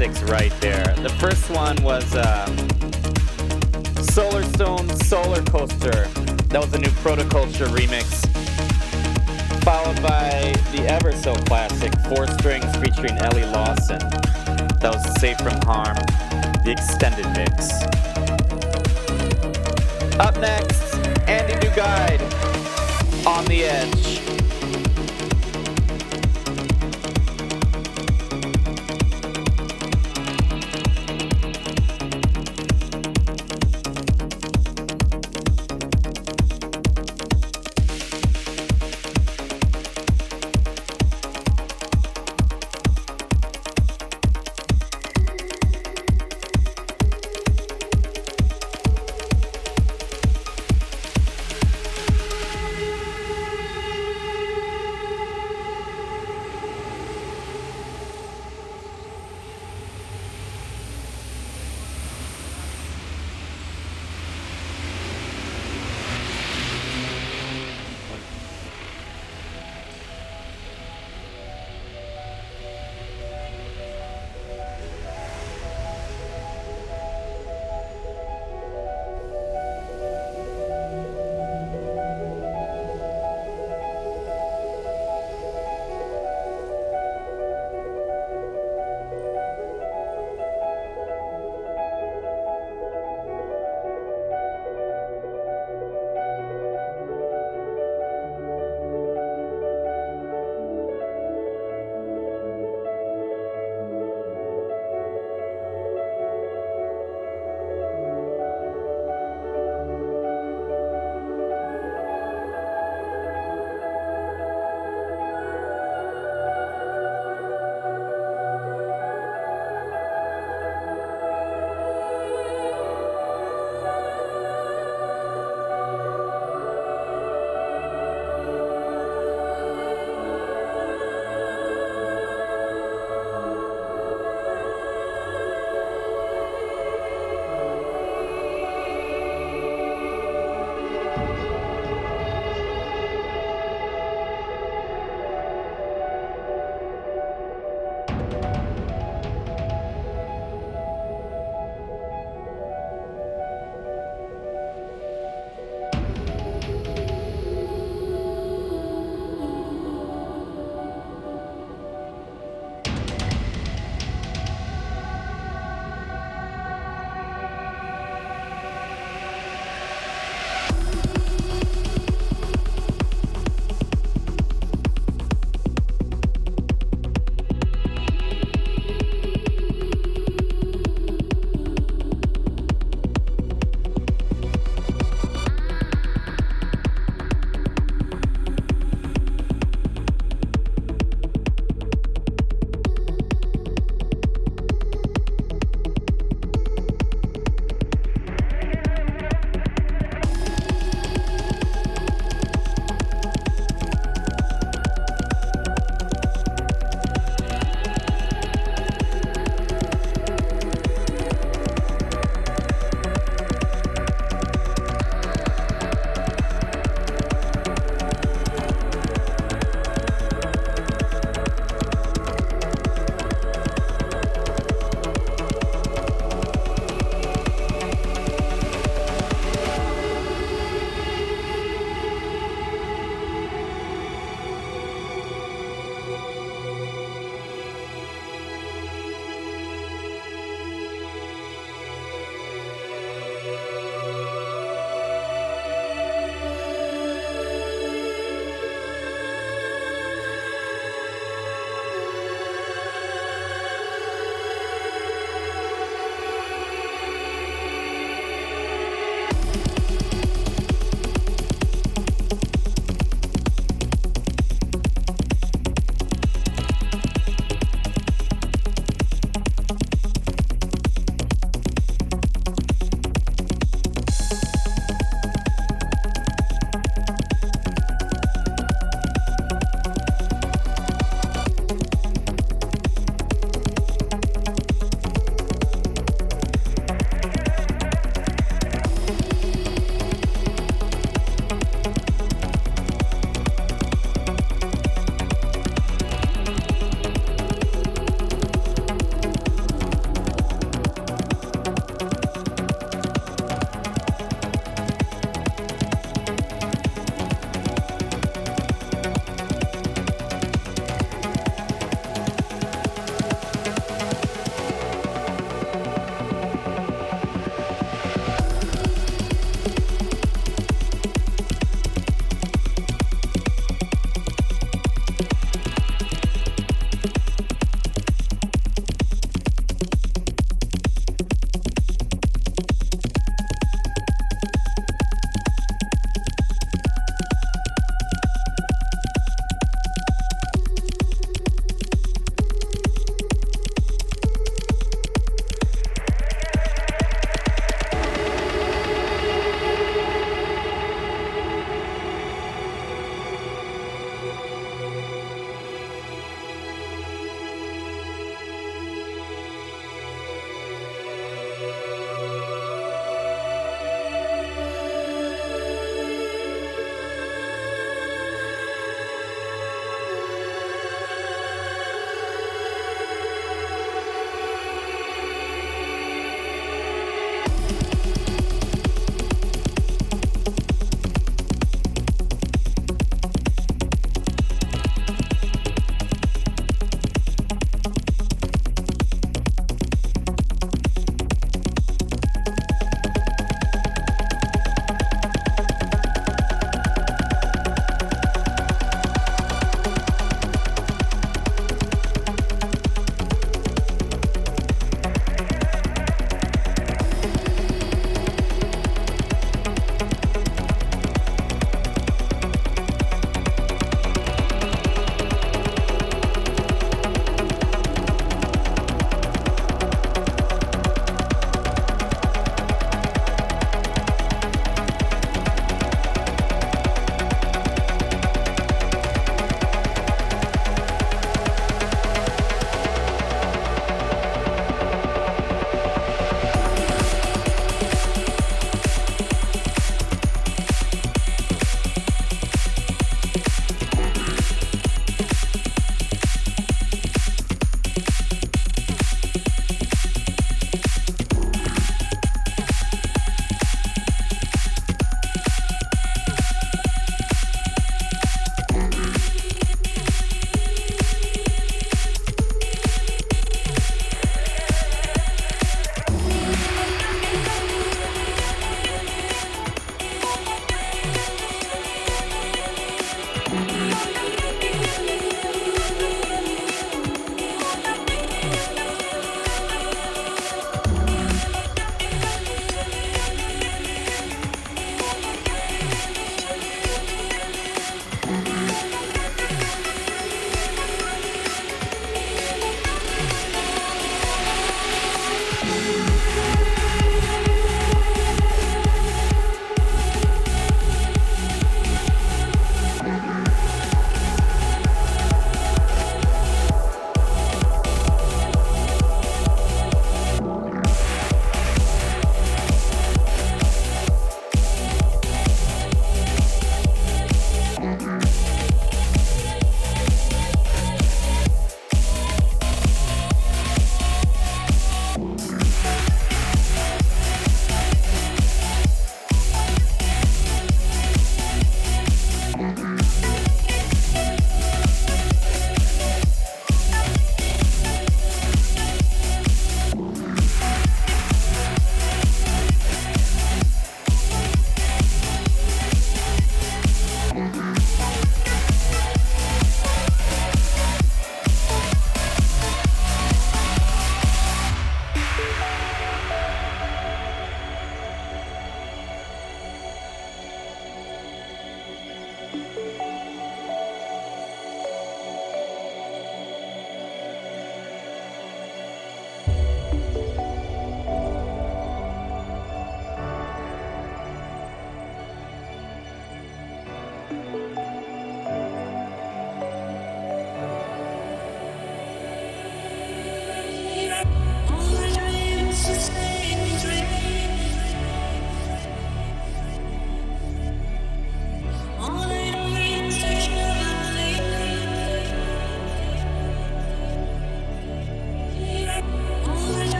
[SPEAKER 5] Classics right there. The first one was uh, Solarstone Solarcoaster. That was a new Protoculture remix. Followed by the ever so classic Four Strings featuring Ellie Lawson. That was Safe from Harm, the extended mix. Up next, Andy Duguid, On the Edge.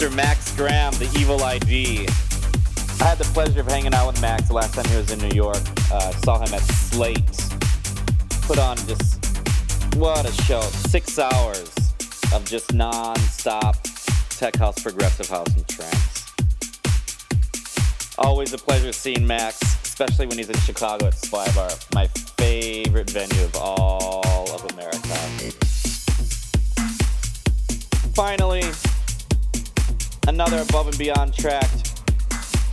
[SPEAKER 5] Mr. Max Graham, the evil ID. I had the pleasure of hanging out with Max the last time he was in New York. Uh, saw him at Slate. Put on just what a show! Six hours of just non-stop tech house, progressive house, and trance. Always a pleasure seeing Max, especially when he's in Chicago at Spy Bar, my favorite venue of all of America. Finally, another above and beyond track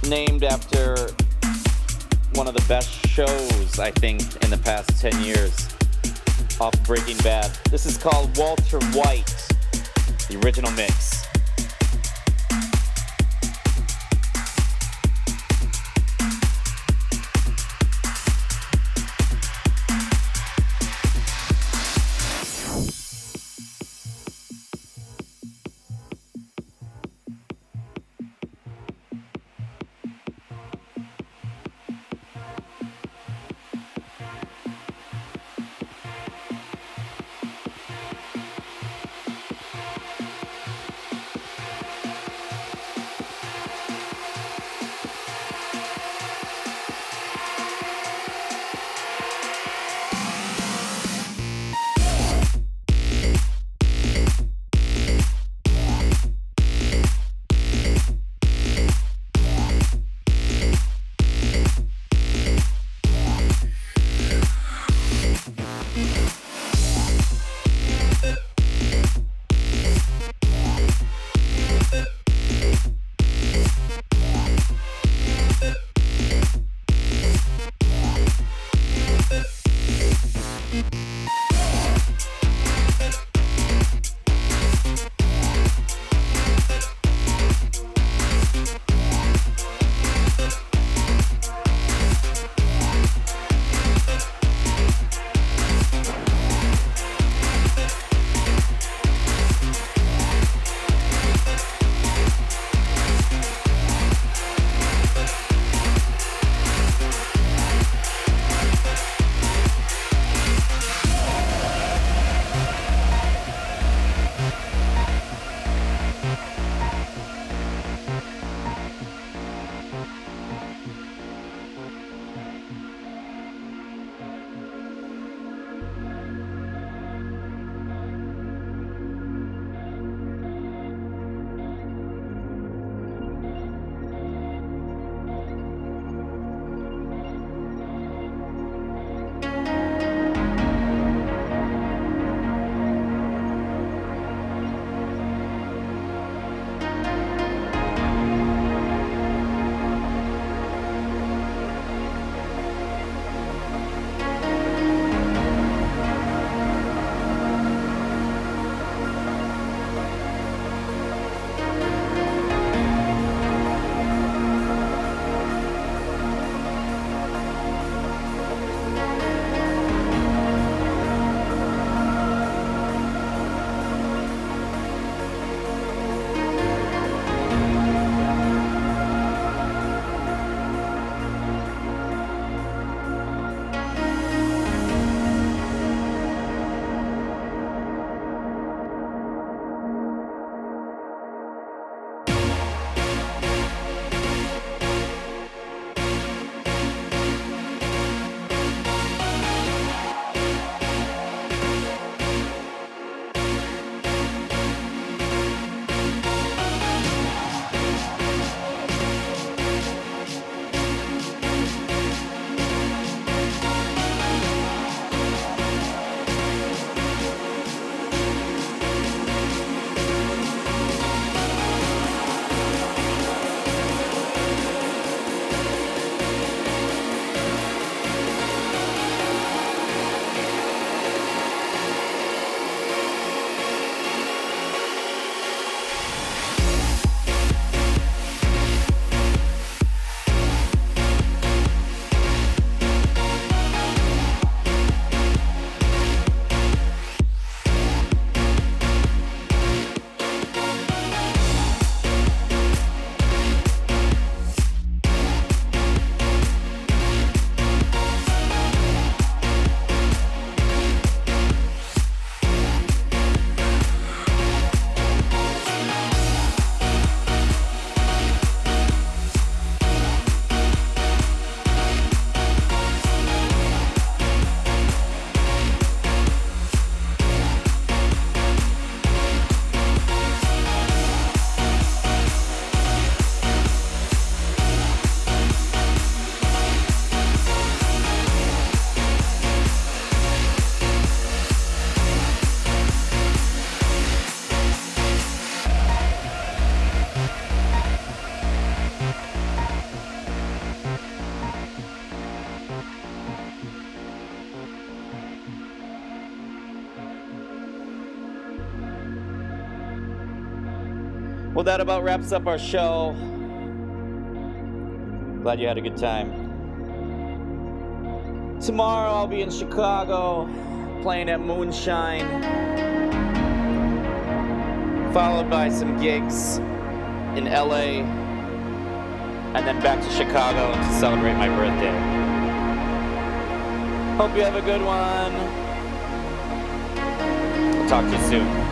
[SPEAKER 5] named after one of the best shows, I think, in the past 10 years off Breaking Bad. This is called Walter White, the original mix. Well, that about wraps up our show. Glad you had a good time. Tomorrow I'll be in Chicago playing at Moonshine, followed by some gigs in LA, and then back to Chicago to celebrate my birthday. Hope you have a good one. I'll talk to you soon.